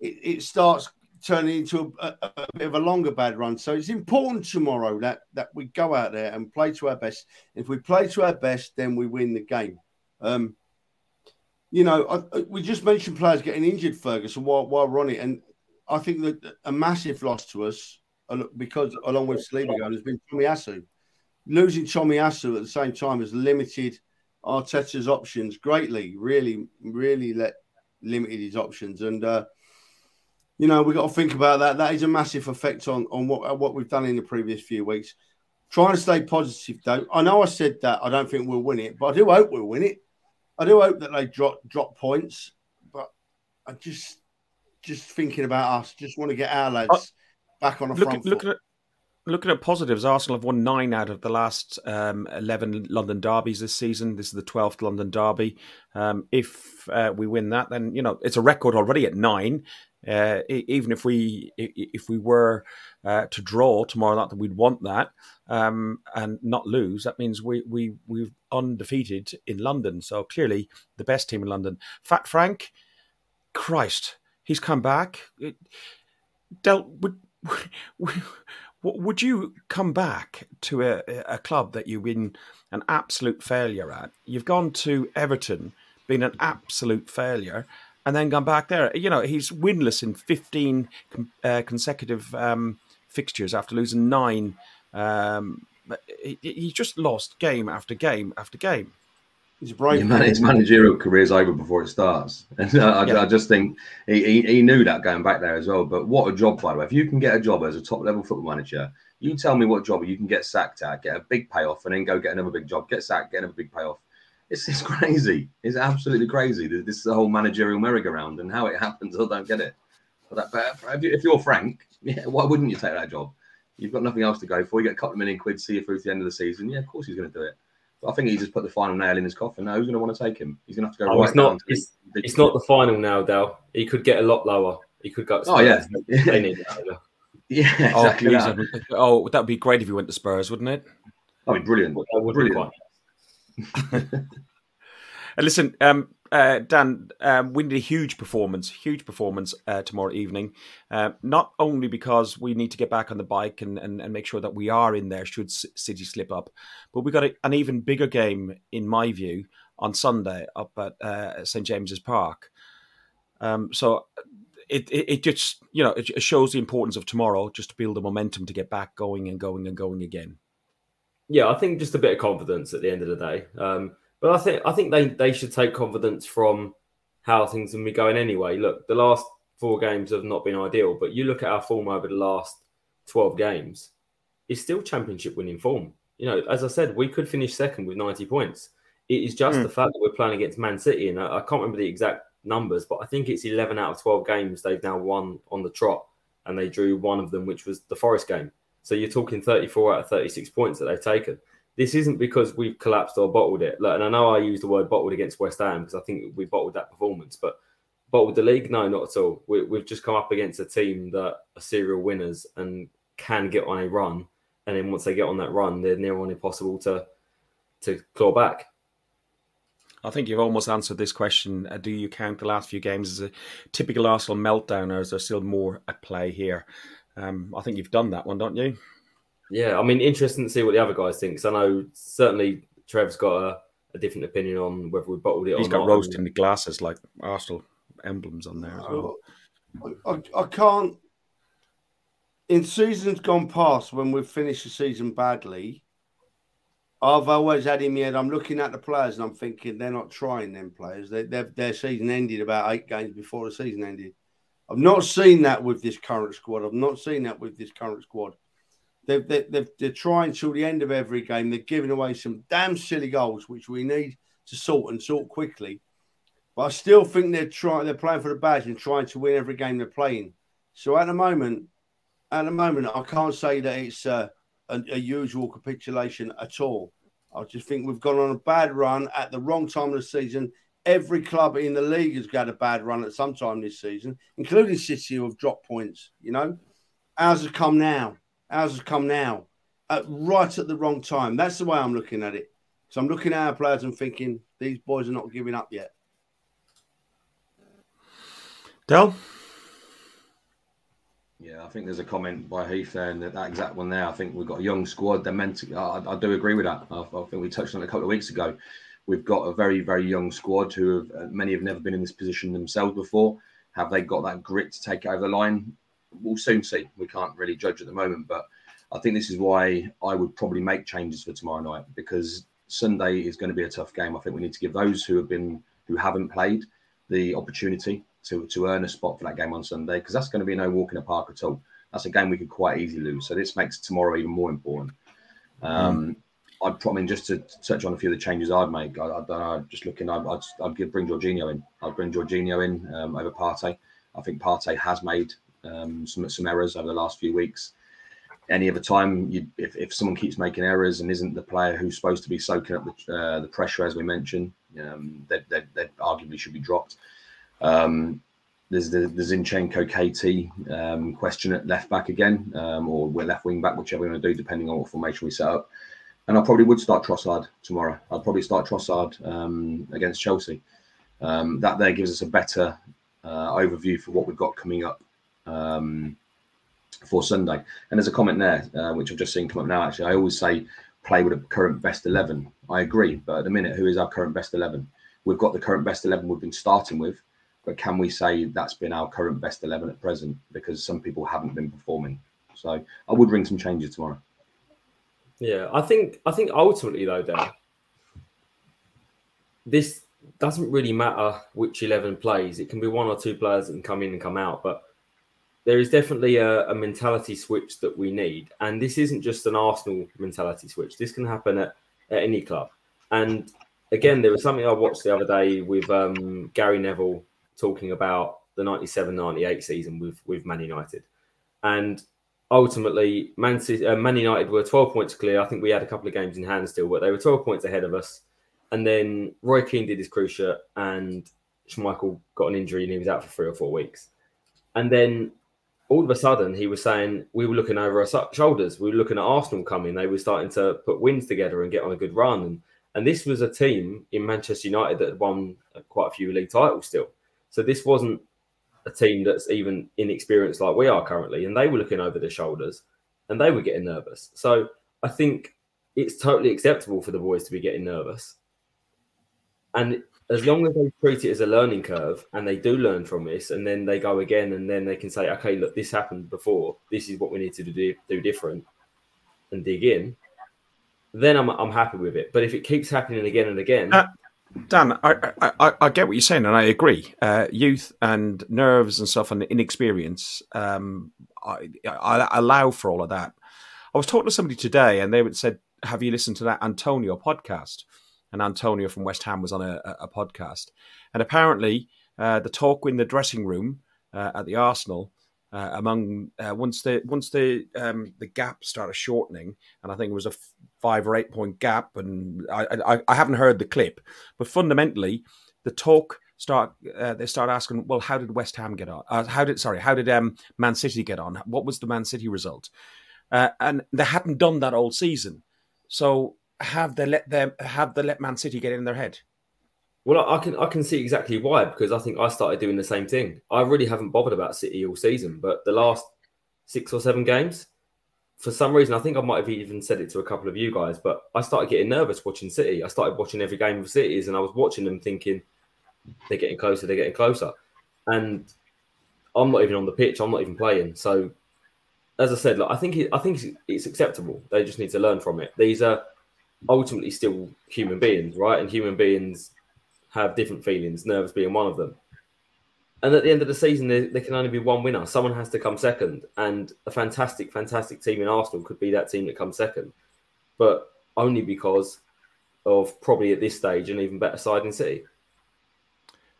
it, it starts turning into a, a, a, bit of a longer bad run. So it's important tomorrow that that we go out there and play to our best. If we play to our best, then we win the game. Um, you know, I, we just mentioned players getting injured, Ferguson, while, while we're on it, and I think that a massive loss to us because along with Saliba has been Tomiyasu. Losing Tomiyasu at the same time has limited Arteta's options greatly. Really, really let limited his options, and uh, you know we've got to think about that. That is a massive effect on on what what we've done in the previous few weeks. Trying to stay positive, though. I know I said that I don't think we'll win it, but I do hope we'll win it. I do hope that they drop drop points, but I just just thinking about us. Just want to get our lads back on a
look
front
at, look at looking at positives. Arsenal have won nine out of the last um, eleven London derbies this season. This is the twelfth London derby. Um, if uh, we win that, then you know it's a record already at nine. Uh, even if we if we were uh, to draw tomorrow, not that we'd want that um, and not lose. That means we we we've undefeated in London. So clearly the best team in London. Fat Frank, Christ, he's come back. It, dealt with would you come back to a, a club that you've been an absolute failure at? You've gone to Everton, been an absolute failure, and then gone back there. You know, he's winless in 15 uh, consecutive um, fixtures after losing nine. Um, he, he just lost game after game after game.
He's brave. Man, his managerial career's over before it starts. And I, yeah. I just think he, he, he, knew that going back there as well. But what a job, by the way. If you can get a job as a top level football manager, you tell me what job you can get sacked at, get a big payoff, and then go get another big job, get sacked, get another big payoff. It's, it's crazy. It's absolutely crazy. This is the whole managerial merry-go-round and how it happens. I don't get it. But, that, but if you're Frank, yeah, why wouldn't you take that job? You've got nothing else to go for. You get a couple of million quid, see you through to the end of the season. Yeah, of course he's going to do it. I think he just put the final nail in his coffin. Now who's going to want to take him? He's going to have to go.
Oh,
right
it's not. It's, it's not the final now, Dale. He could get a lot lower. He could go.
Oh yeah.
they need
Yeah. Oh, exactly
oh, that. oh, that'd be great if he went to Spurs, wouldn't it?
That'd be brilliant. That would brilliant.
Be listen, um, uh, Dan, um, we need a huge performance, huge performance uh, tomorrow evening. Uh, not only because we need to get back on the bike and, and, and make sure that we are in there should City slip up, but we've got a, an even bigger game, in my view, on Sunday up at uh, St James's Park. Um, so it, it, it just you know it shows the importance of tomorrow just to build the momentum to get back going and going and going again.
Yeah, I think just a bit of confidence at the end of the day. Um, but I think I think they, they should take confidence from how things have been going anyway. Look, the last four games have not been ideal, but you look at our form over the last 12 games, it's still championship winning form. You know, as I said, we could finish second with 90 points. It is just mm. the fact that we're playing against Man City, and I, I can't remember the exact numbers, but I think it's 11 out of 12 games they've now won on the trot, and they drew one of them, which was the Forest game. So you're talking 34 out of 36 points that they've taken this isn't because we've collapsed or bottled it. Look, and I know I use the word bottled against West Ham because I think we bottled that performance, but bottled the league? No, not at all. We, we've just come up against a team that are serial winners and can get on a run. And then once they get on that run, they're near on impossible to to claw back.
I think you've almost answered this question. Uh, do you count the last few games as a typical Arsenal meltdown, or is there still more at play here? Um, I think you've done that one, don't you?
Yeah, I mean, interesting to see what the other guys think. Because I know certainly Trev's got a, a, different opinion on whether we bottled it.
He's
got
not. roast in the glasses like Arsenal emblems on there as well.
I, I, can't. In seasons gone past, when we've finished the season badly, I've always had him yet. I'm looking at the players and I'm thinking they're not trying. Them players, they, their season ended about eight games before the season ended. I've not seen that with this current squad. I've not seen that with this current squad. They've, they, they've, they're trying till the end of every game. They're giving away some damn silly goals, which we need to sort and sort quickly. But I still think they're trying. They're playing for the badge and trying to win every game they're playing. So at the moment, at the moment, I can't say that it's a, a, a usual capitulation at all. I just think we've gone on a bad run at the wrong time of the season every club in the league has got a bad run at some time this season, including City, who have dropped points. You know, ours has come now. Ours has come now, at, right at the wrong time. That's the way I'm looking at it. So I'm looking at our players and thinking these boys are not giving up yet.
Del?
Yeah, I think there's a comment by Heath there, and that, that exact one there. I think we've got a young squad. They're meant to. I, I do agree with that. I, I, think we touched on it a couple of weeks ago. We've got a very, very young squad who have uh, many have never been in this position themselves before. Have they got that grit to take over the line? We'll soon see. We can't really judge at the moment, but I think this is why I would probably make changes for tomorrow night because Sunday is going to be a tough game. I think we need to give those who have been who haven't played the opportunity to, to earn a spot for that game on Sunday because that's going to be no walk in the park at all. That's a game we could quite easily lose. So this makes tomorrow even more important. Um, mm. I'd probably just to touch on a few of the changes I'd make. I, I don't know. Just looking, I'd, I'd, I'd give bring Jorginho in. I'd bring Jorginho in um, over Partey. I think Partey has made um, some some errors over the last few weeks. Any other time, you, if, if someone keeps making errors and isn't the player who's supposed to be soaking up the, uh, the pressure, as we mentioned, um, they, they arguably should be dropped. Um, there's the, the Zinchenko KT um, question at left back again, um, or we're left wing back, whichever we're going to do, depending on what formation we set up. And I probably would start Trossard tomorrow. I'd probably start Trossard um, against Chelsea. Um, that there gives us a better uh, overview for what we've got coming up um, for Sunday. And there's a comment there, uh, which I've just seen come up now. Actually, I always say play with a current best eleven. I agree, but at the minute, who is our current best eleven? We've got the current best eleven we've been starting with but can we say that's been our current best 11 at present? Because some people haven't been performing. So I would bring some changes tomorrow.
Yeah, I think I think ultimately though, Dan, this doesn't really matter which eleven plays. It can be one or two players that can come in and come out, but there is definitely a, a mentality switch that we need. And this isn't just an Arsenal mentality switch. This can happen at, at any club. And again, there was something I watched the other day with um, Gary Neville talking about the 97 98 season with, with Man United. And ultimately, Man, City, uh, Man United were 12 points clear. I think we had a couple of games in hand still, but they were 12 points ahead of us. And then Roy Keane did his cruciate, and Schmeichel got an injury and he was out for three or four weeks. And then all of a sudden, he was saying we were looking over our shoulders. We were looking at Arsenal coming. They were starting to put wins together and get on a good run. And, and this was a team in Manchester United that won uh, quite a few league titles still. So this wasn't a team that's even inexperienced like we are currently, and they were looking over their shoulders and they were getting nervous. So I think it's totally acceptable for the boys to be getting nervous. And as long as they treat it as a learning curve and they do learn from this, and then they go again, and then they can say, okay, look, this happened before. This is what we need to do, do different and dig in. Then I'm, I'm happy with it. But if it keeps happening again and again,
uh, Dan, I, I, I, get what you're saying, and I agree. Uh, youth and nerves and stuff and inexperience, um, I, I, allow for all of that. I was talking to somebody today, and they said, "Have you listened to that Antonio podcast?" And Antonio from West Ham was on a, a podcast, and apparently uh, the talk in the dressing room uh, at the Arsenal uh, among uh, once the once the um, the gap started shortening, and I think it was a f- five or eight point gap, and I, I, I haven't heard the clip, but fundamentally, the talk start uh, they start asking, well, how did West Ham get on? Uh, how did sorry, how did um, Man City get on? What was the Man City result? Uh, and they hadn't done that all season, so have they let them have they let Man City get in their head?
Well, I can I can see exactly why because I think I started doing the same thing. I really haven't bothered about City all season, but the last six or seven games, for some reason, I think I might have even said it to a couple of you guys, but I started getting nervous watching City. I started watching every game of City's, and I was watching them thinking they're getting closer, they're getting closer, and I'm not even on the pitch. I'm not even playing. So, as I said, I think it, I think it's acceptable. They just need to learn from it. These are ultimately still human beings, right? And human beings have different feelings, nerves being one of them. And at the end of the season, there, there, can only be one winner. Someone has to come second. And a fantastic, fantastic team in Arsenal could be that team that comes second. But only because of probably at this stage an even better side in City.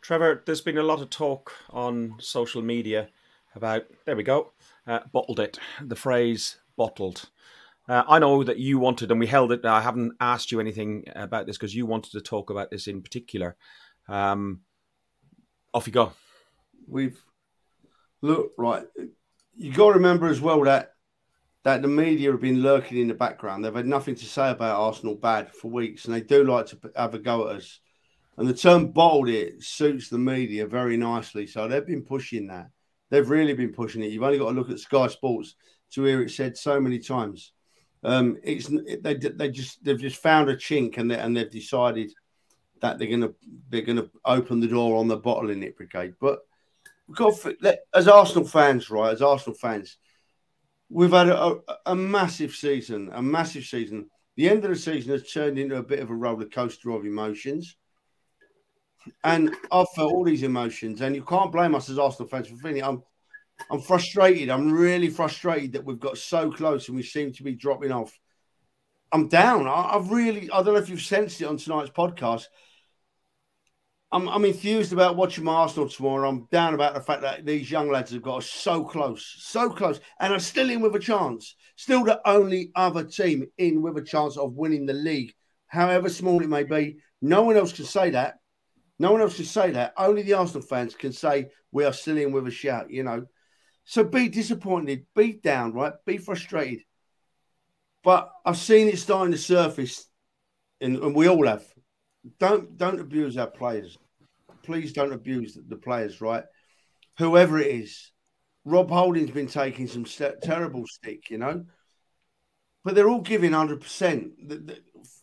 Trevor, there's been a lot of talk on social media about, there we go, uh, bottled it, the phrase bottled. Uh, I know that you wanted, and we held it. I haven't asked you anything about this because you wanted to talk about this in particular. Um, off you go.
We've look right. You got to remember as well that that the media have been lurking in the background. They've had nothing to say about Arsenal bad for weeks, and they do like to have a go at us. And the term bottled it suits the media very nicely. So they've been pushing that. They've really been pushing it. You've only got to look at Sky Sports to hear it said so many times. Um, it's they they just they've just found a chink and they, and they've decided that they're gonna they're gonna open the door on the bottling it brigade. But we've got as Arsenal fans, right? As Arsenal fans, we've had a, a, massive season, a massive season. The end of the season has turned into a bit of a roller coaster of emotions. And I've felt all these emotions, and you can't blame us as Arsenal fans for feeling. I'm, I'm frustrated. I'm really frustrated that we've got so close and we seem to be dropping off. I'm down. I, have really. I don't know if you've sensed it on tonight's podcast. I'm, I'm enthused about watching my Arsenal tomorrow. I'm down about the fact that these young lads have got us so close, so close, and are still in with a chance. Still the only other team in with a chance of winning the league, however small it may be. No one else can say that. No one else can say that. Only the Arsenal fans can say we are still in with a shout, you know. So be disappointed, be down, right? Be frustrated. But I've seen it starting to surface, and, and we all have. Don't don't abuse our players please don't abuse the players, right? Whoever it is. Rob Holding's been taking some st- terrible stick, you know, but they're all giving 100%. The, the,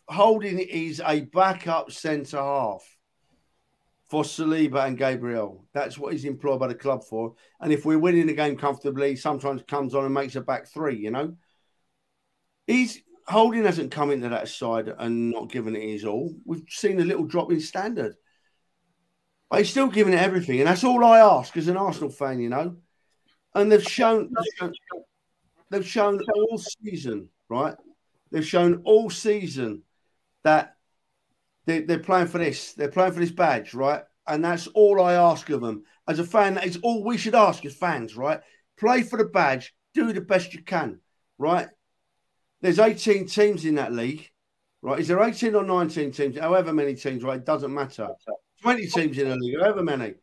Holding is a backup centre half for Saliba and Gabriel. That's what he's employed by the club for. And if we're winning the game comfortably, sometimes comes on and makes a back three, you know. He's Holding hasn't come into that side and not given it his all. We've seen a little drop in standard. But he's still giving it everything, and that's all I ask as an Arsenal fan, you know. And they've shown, they've shown all season, right? They've shown all season that they, they're playing for this. They're playing for this badge, right? And that's all I ask of them. As a fan, that is all we should ask as fans, right? Play for the badge, do the best you can, right? There's 18 teams in that league, right? Is there 18 or 19 teams? However many teams, right? It doesn't matter. 20 teams in the league, however many.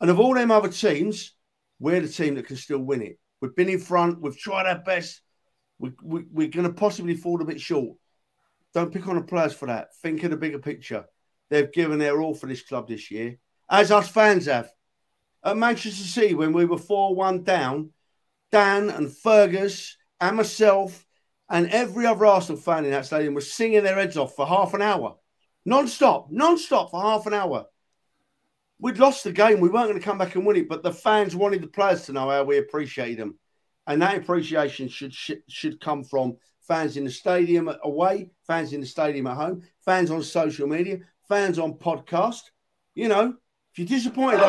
And of all them other teams, we're the team that can still win it. We've been in front, we've tried our best. We, we, we're going to possibly fall a bit short. Don't pick on the players for that. Think of the bigger picture. They've given their all for this club this year, as us fans have. At Manchester City, when we were 4 1 down, Dan and Fergus and myself and every other Arsenal fan in that stadium was singing their heads off for half an hour. Non stop, non stop for half an hour we'd lost the game. We weren't going to come back and win it, but the fans wanted the players to know how we appreciated them, and that appreciation should, should come from fans in the stadium away, fans in the stadium at home, fans on social media, fans on podcast. You know, if you're disappointed,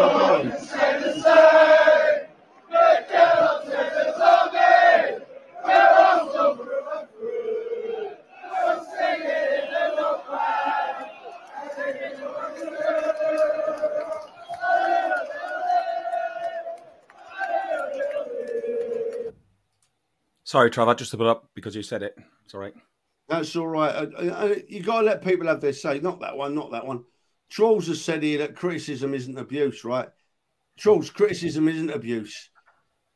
Sorry, Trav, I just put up because you said it. It's all right.
That's all right. Uh, uh, uh you got to let people have their say. Not that one, not that one. Trolls has said here that criticism isn't abuse, right? Trolls, criticism isn't abuse.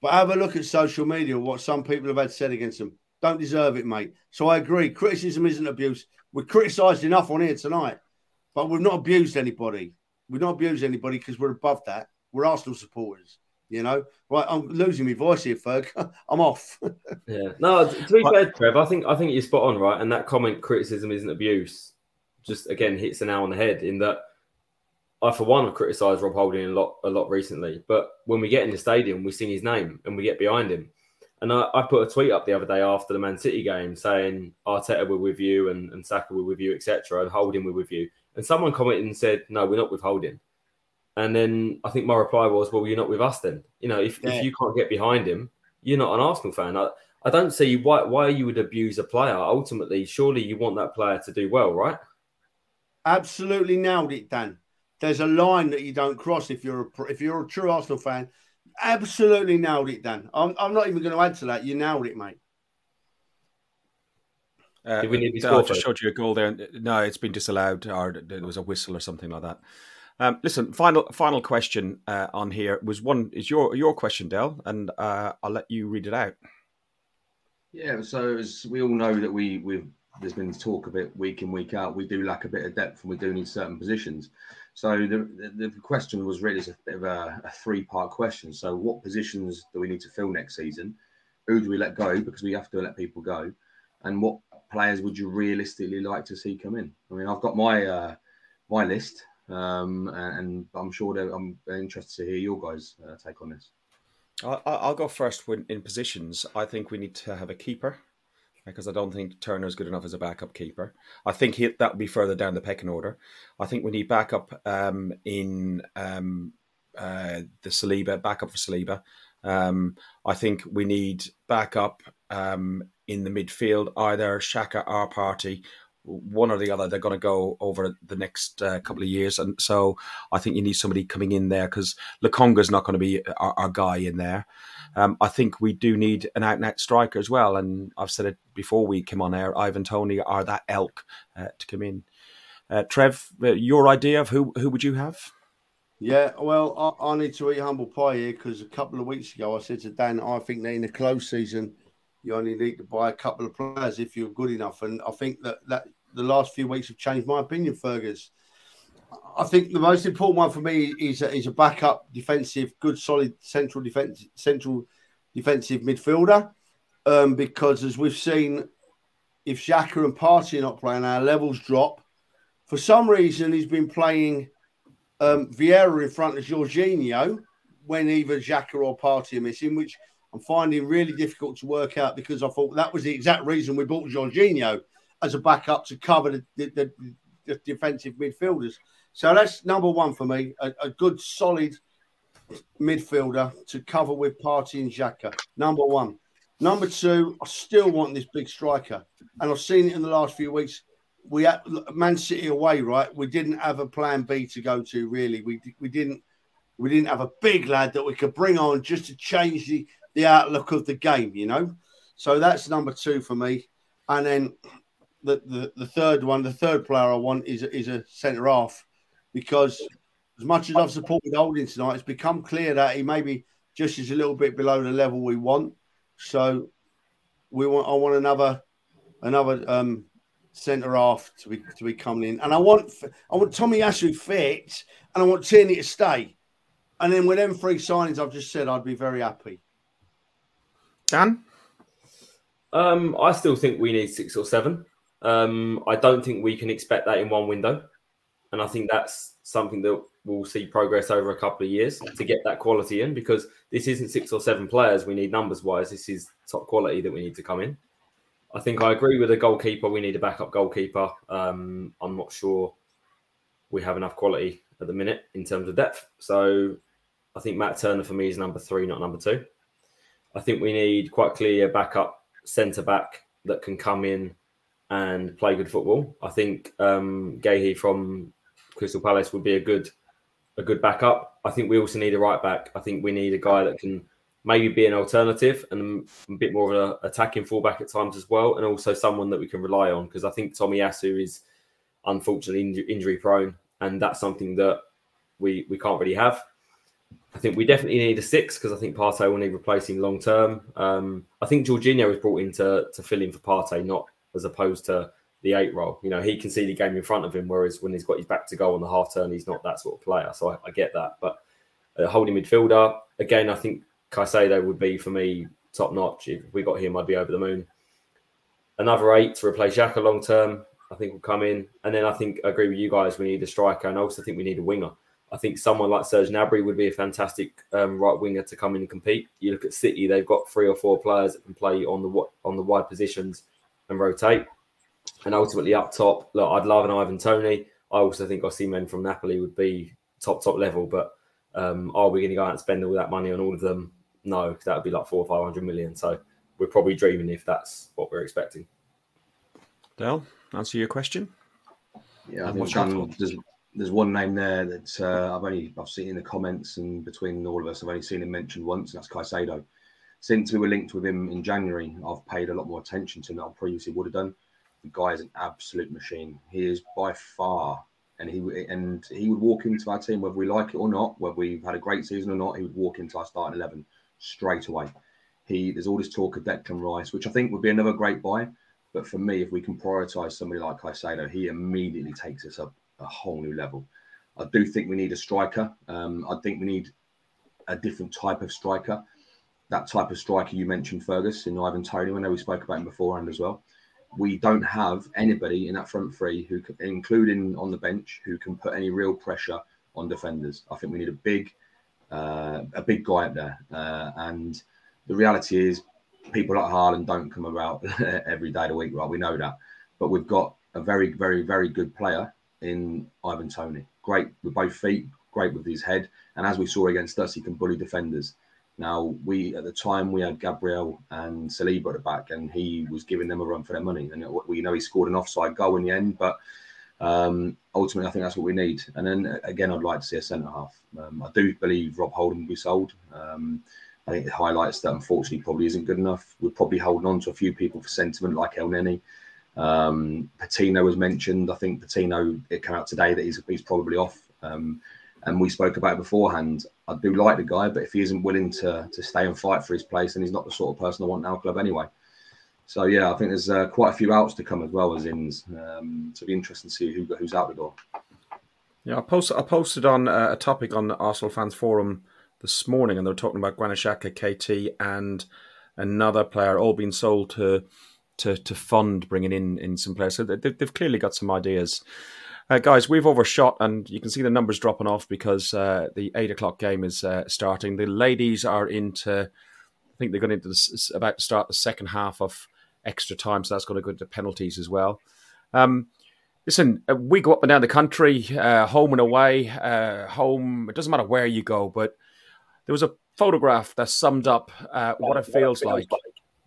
But have a look at social media, what some people have had said against them. Don't deserve it, mate. So I agree. Criticism isn't abuse. We're criticised enough on here tonight, but we've not abused anybody. We've not abused anybody because we're above that. We're Arsenal supporters. You know, right? I'm losing my voice here, Ferg. I'm off.
yeah. No, to be fair, Trev, I think I think you're spot on, right? And that comment, criticism isn't abuse, just again hits the nail on the head. In that, I for one have criticised Rob Holding a lot a lot recently, but when we get in the stadium, we sing his name and we get behind him. And I, I put a tweet up the other day after the Man City game saying Arteta we're with you and, and Saka we're with you, etc. And Holding we're with you. And someone commented and said, No, we're not with Holding. And then I think my reply was, well, you're not with us then. You know, if, yeah. if you can't get behind him, you're not an Arsenal fan. I, I don't see why, why you would abuse a player. Ultimately, surely you want that player to do well, right?
Absolutely nailed it, Dan. There's a line that you don't cross if you're a, if you're a true Arsenal fan. Absolutely nailed it, Dan. I'm, I'm not even going to add to that. You nailed it, mate.
Uh, we need I just showed you a goal there. No, it's been disallowed, or there was a whistle or something like that. Um, listen, final final question uh, on here was one is your your question, Del, and uh, I'll let you read it out.
Yeah, so as we all know that we we've there's been talk of it week in week out. We do lack a bit of depth, and we do need certain positions. So the the, the question was really a bit of a, a three part question. So what positions do we need to fill next season? Who do we let go because we have to let people go? And what players would you realistically like to see come in? I mean, I've got my uh, my list. Um, and I'm sure that I'm interested to hear your guys' uh, take on this.
I'll, go first. When in positions, I think we need to have a keeper because I don't think Turner's good enough as a backup keeper. I think he, that would be further down the pecking order. I think we need backup um, in um, uh, the Saliba, backup for Saliba. Um, I think we need backup um, in the midfield, either Xhaka or Partey one or the other. They're going to go over the next uh, couple of years, and so I think you need somebody coming in there because is not going to be our, our, guy in there. Um, I think we do need an out and out striker as well, and I've said it before we came on air. Ivan Toney are that elk uh, to come in. Uh, Trev, uh, your idea of who who would you have?
Yeah, well, I, I need to eat humble pie here because a couple of weeks ago I said to Dan, I think that in the close season you only need to buy a couple of players if you're good enough. And I think that, that the last few weeks have changed my opinion, Fergus. I think the most important one for me is a, is a backup defensive, good, solid central defense, central defensive midfielder. Um, because as we've seen, if Xhaka and Partey are not playing, our levels drop. For some reason, he's been playing um, Vieira in front of Jorginho when either Xhaka or Partey are missing, which I'm finding really difficult to work out because I thought that was the exact reason we bought Jorginho as a backup to cover the, the, the, the defensive midfielders. So that's number one for me a, a, good, solid midfielder to cover with Partey and Xhaka. Number one. Number two, I still want this big striker. And I've seen it in the last few weeks. We had Man City away, right? We didn't have a plan B to go to, really. We, we didn't we didn't have a big lad that we could bring on just to change the, the outlook of the game, you know. So that's number two for me. And then the, the, the third one, the third player I want is is a centre half because as much as I've supported Holding tonight, it's become clear that he maybe just is a little bit below the level we want. So we want I want another another um, centre half to be to be coming in, and I want I want Tomiyasu fit, and I want Tierney to stay. And then with them three signings I've just said, I'd be very happy.
Dan?
Um, I still think we need six or seven. Um, I don't think we can expect that in one window. And I think that's something that we'll see progress over a couple of years to get that quality in because this isn't six or seven players we need numbers wise. This is top quality that we need to come in. I think I agree with a goalkeeper. We need a backup goalkeeper. Um, I'm not sure we have enough quality at the minute in terms of depth. So I think Matt Turner for me is number three, not number two. I think we need quite clear backup centre back that can come in and play good football. I think um, from Crystal Palace would be a good a good backup. I think we also need a right back. I think we need a guy that can maybe be an alternative and a bit more of an attacking fullback at times as well, and also someone that we can rely on because I think Tomiyasu is unfortunately injury prone, and that's something that we we can't really have. I think we definitely need a six because I think Partey will need replacing long term. Um, I think Jorginho was brought in to, to fill in for Partey, not as opposed to the eight role. You know, he can see the game in front of him, whereas when he's got his back to go on the half turn, he's not that sort of player. So I, I get that. But uh, holding midfielder, again, I think Caicedo would be for me top notch. If we got him, I'd be over the moon. Another eight to replace Xhaka long term, I think will come in. And then I think I agree with you guys. We need a striker, and I also think we need a winger. I think someone like Serge Gnabry would be a fantastic um, right winger to come in and compete. You look at City; they've got three or four players that can play on the on the wide positions and rotate. And ultimately, up top, look, I'd love an Ivan Toney. I also think Osimhen from Napoli would be top top level. But um, are we going to go out and spend all that money on all of them? No, because that would be like four or five hundred million. So we're probably dreaming if that's what we're expecting.
Dale, answer your question.
Yeah, I think um, there's, there's one name there that uh, I've only I've seen in the comments and between all of us, I've only seen him mentioned once, and that's Caicedo. Since we were linked with him in January, I've paid a lot more attention to him than I previously would have done. The guy is an absolute machine. He is by far and he and he would walk into our team whether we like it or not, whether we've had a great season or not. He would walk into our starting eleven straight away. He there's all this talk of Declan Rice, which I think would be another great buy. But for me, if we can prioritise somebody like Caicedo, he immediately takes us up a whole new level. I do think we need a striker. Um, I think we need a different type of striker. That type of striker you mentioned, Fergus, in Ivan Toney. I know we spoke about him beforehand as well. We don't have anybody in that front three who, can, including on the bench, who can put any real pressure on defenders. I think we need a big, uh, a big guy up there. Uh, and the reality is, people like Haaland don't come about every day of the week, right? We know that. But we've got a very, very, very good player in Ivan Toney. Great with both feet, great with his head. And as we saw against us, he can bully defenders. Now, we at the time we had Gabriel and Saliba at the back, and he was giving them a run for their money. And we know he scored an offside goal in the end, but um, ultimately, I think that's what we need. And then again, I'd like to see a centre half. Um, I do believe Rob Holding will be sold. Um, I think it highlights that unfortunately probably isn't good enough. We're probably holding on to a few people for sentiment like Elneny. Um, Patino was mentioned. I think Patino, it came out today that he's, he's probably off. Um, and we spoke about it beforehand. I do like the guy, but if he isn't willing to to stay and fight for his place, then he's not the sort of person I want in our club anyway. So yeah, I think there's uh, quite a few outs to come as well as ins. Um, so it'll be interesting to see who who's out the door.
Yeah, I posted I posted on uh, a topic on Arsenal fans forum this morning, and they were talking about Granit Xhaka, KT, and another player all being sold to to to fund bringing in in some players. So they, have clearly got some ideas. Uh, guys, we've overshot, and you can see the numbers dropping off because uh, the eight o'clock game is uh, starting. The ladies are into, I think they're going into this, about to start the second half of extra time, so that's going to go into penalties as well. Um, listen, uh, we go up and down the country, uh, home and away, uh, home. It doesn't matter where you go, but there was a photograph that summed up what it feels like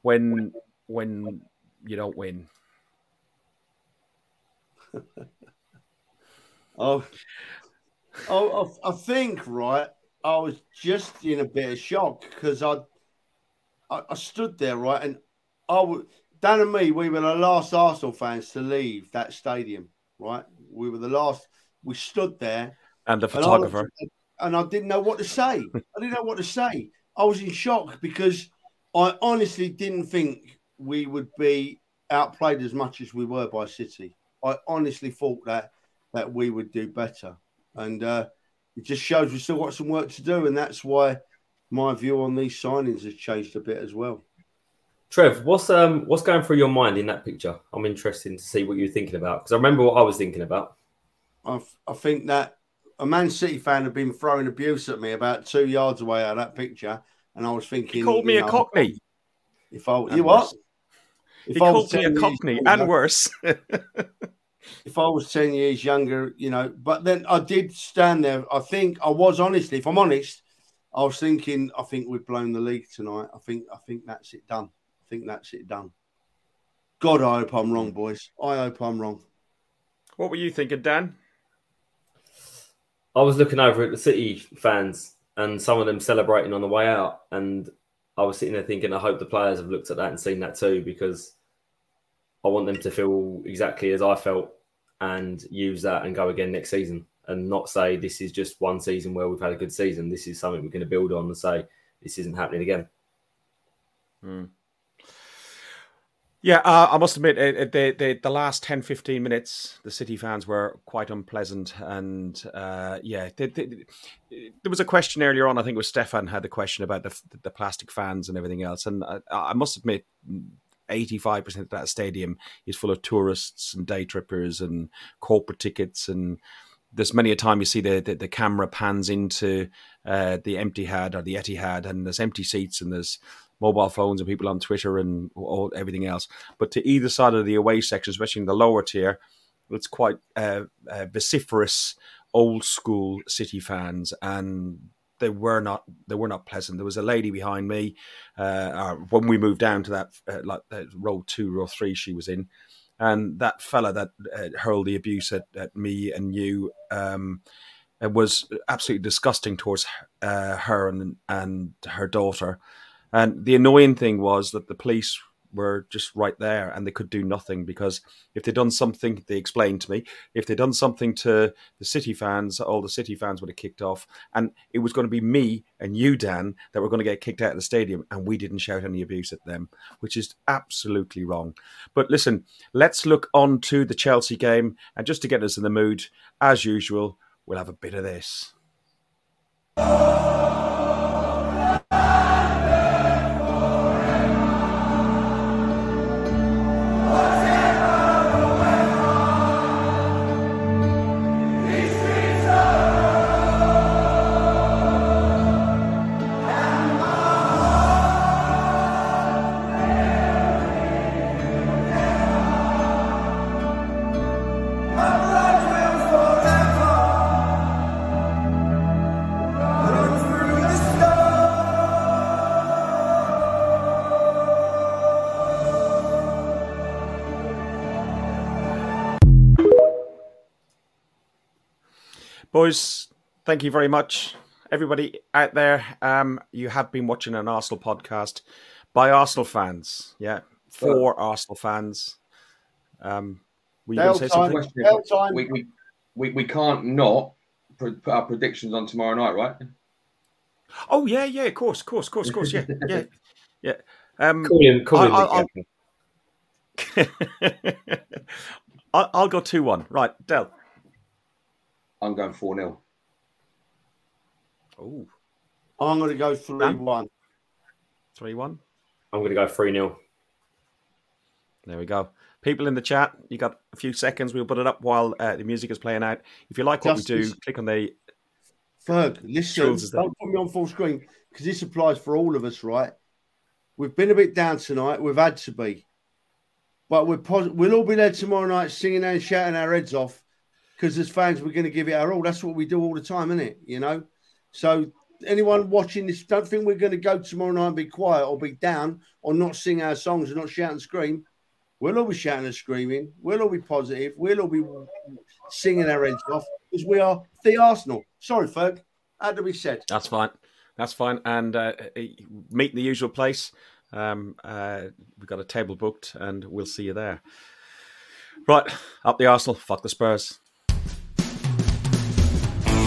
when when you don't win.
oh, oh, I think right. I was just in a bit of shock because I, I, I, stood there right, and I would Dan and me, we were the last Arsenal fans to leave that stadium. Right, we were the last. We stood there,
and the photographer,
and I, and I didn't know what to say. I didn't know what to say. I was in shock because I honestly didn't think we would be outplayed as much as we were by City. I honestly thought that that we would do better, and uh, it just shows we still got some work to do, and that's why my view on these signings has changed a bit as well.
Trev, what's um what's going through your mind in that picture? I'm interested to see what you're thinking about because I remember what I was thinking about.
I I think that a Man City fan had been throwing abuse at me about two yards away out of that picture, and I was thinking,
he called me a know, cockney.
If I you what?
If he I called me a cockney and worse.
if I was 10 years younger, you know, but then I did stand there. I think I was honestly, if I'm honest, I was thinking, I think we've blown the league tonight. I think, I think that's it done. I think that's it done. God, I hope I'm wrong, boys. I hope I'm wrong.
What were you thinking, Dan?
I was looking over at the City fans and some of them celebrating on the way out, and I was sitting there thinking, I hope the players have looked at that and seen that too, because I want them to feel exactly as I felt and use that and go again next season and not say this is just one season where we've had a good season. This is something we're going to build on and say this isn't happening again.
Hmm. Yeah, uh, I must admit, uh, the, the the last 10, 15 minutes, the City fans were quite unpleasant. And uh, yeah, the, the, there was a question earlier on, I think it was Stefan had the question about the, the plastic fans and everything else. And I, I must admit, 85% of that stadium is full of tourists and day trippers and corporate tickets and there's many a time you see the, the, the camera pans into uh, the Etihad or the Etihad and there's empty seats and there's mobile phones and people on Twitter and all, everything else. But to either side of the away section, especially in the lower tier, it's quite uh, uh, vociferous, old school City fans, and they were not they were not pleasant. There was a lady behind me uh, when we moved down to that uh, like uh, row two, row three, she was in. And that fella that uh, hurled the abuse at, at me and you um, was absolutely disgusting towards her and and her daughter and the annoying thing was that the police were just right there and they could do nothing because if they'd done something, they explained to me, if they'd done something to the City fans, all the City fans would have kicked off. And it was going to be me and you, Dan, that were going to get kicked out of the stadium. And we didn't shout any abuse at them, which is absolutely wrong. But listen, let's look on to the Chelsea game. And just to get us in the mood, as usual, we'll have a bit of this. Boys, thank you very much. Everybody out there, um, you have been watching an Arsenal podcast by Arsenal fans. Yeah, for Arsenal fans. Um, were you going to say
Dale
something?
time, time.
We, we, we, we can't not put put our predictions on tomorrow night, right?
Oh yeah, yeah, of course, of course, of course, of course, yeah, yeah, yeah. Um,
Call him, call him
I'll- I'll- I'll, I'll go two one. Right, Del.
I'm going 4 0.
Oh,
I'm going to go 3 1.
three one.
I'm going to go 3 0.
There we go. People in the chat, you got a few seconds. We'll put it up while uh, the music is playing out. If you like what we do, click on the.
Ferg, listen,
Schools is there.
don't put me on full screen because this applies for all of us, right? We've been a bit down tonight. We've had to be. But we're pos- we'll all be there tomorrow night singing and shouting our heads off because as fans, we're going to give it our all. That's what we do all the time, isn't it? You know? So, anyone watching this, don't think we're going to go tomorrow night and be quiet or be down or not sing our songs and not shout and scream. We'll all be shouting and screaming. We'll all be positive. We'll all be singing our heads off because we are the Arsenal. Sorry, Ferg. Had to be said.
That's fine. That's fine. And uh, meet in the usual place. Um, uh, we've got a table booked, and we'll see you there. Right, up the Arsenal. Fuck the Spurs.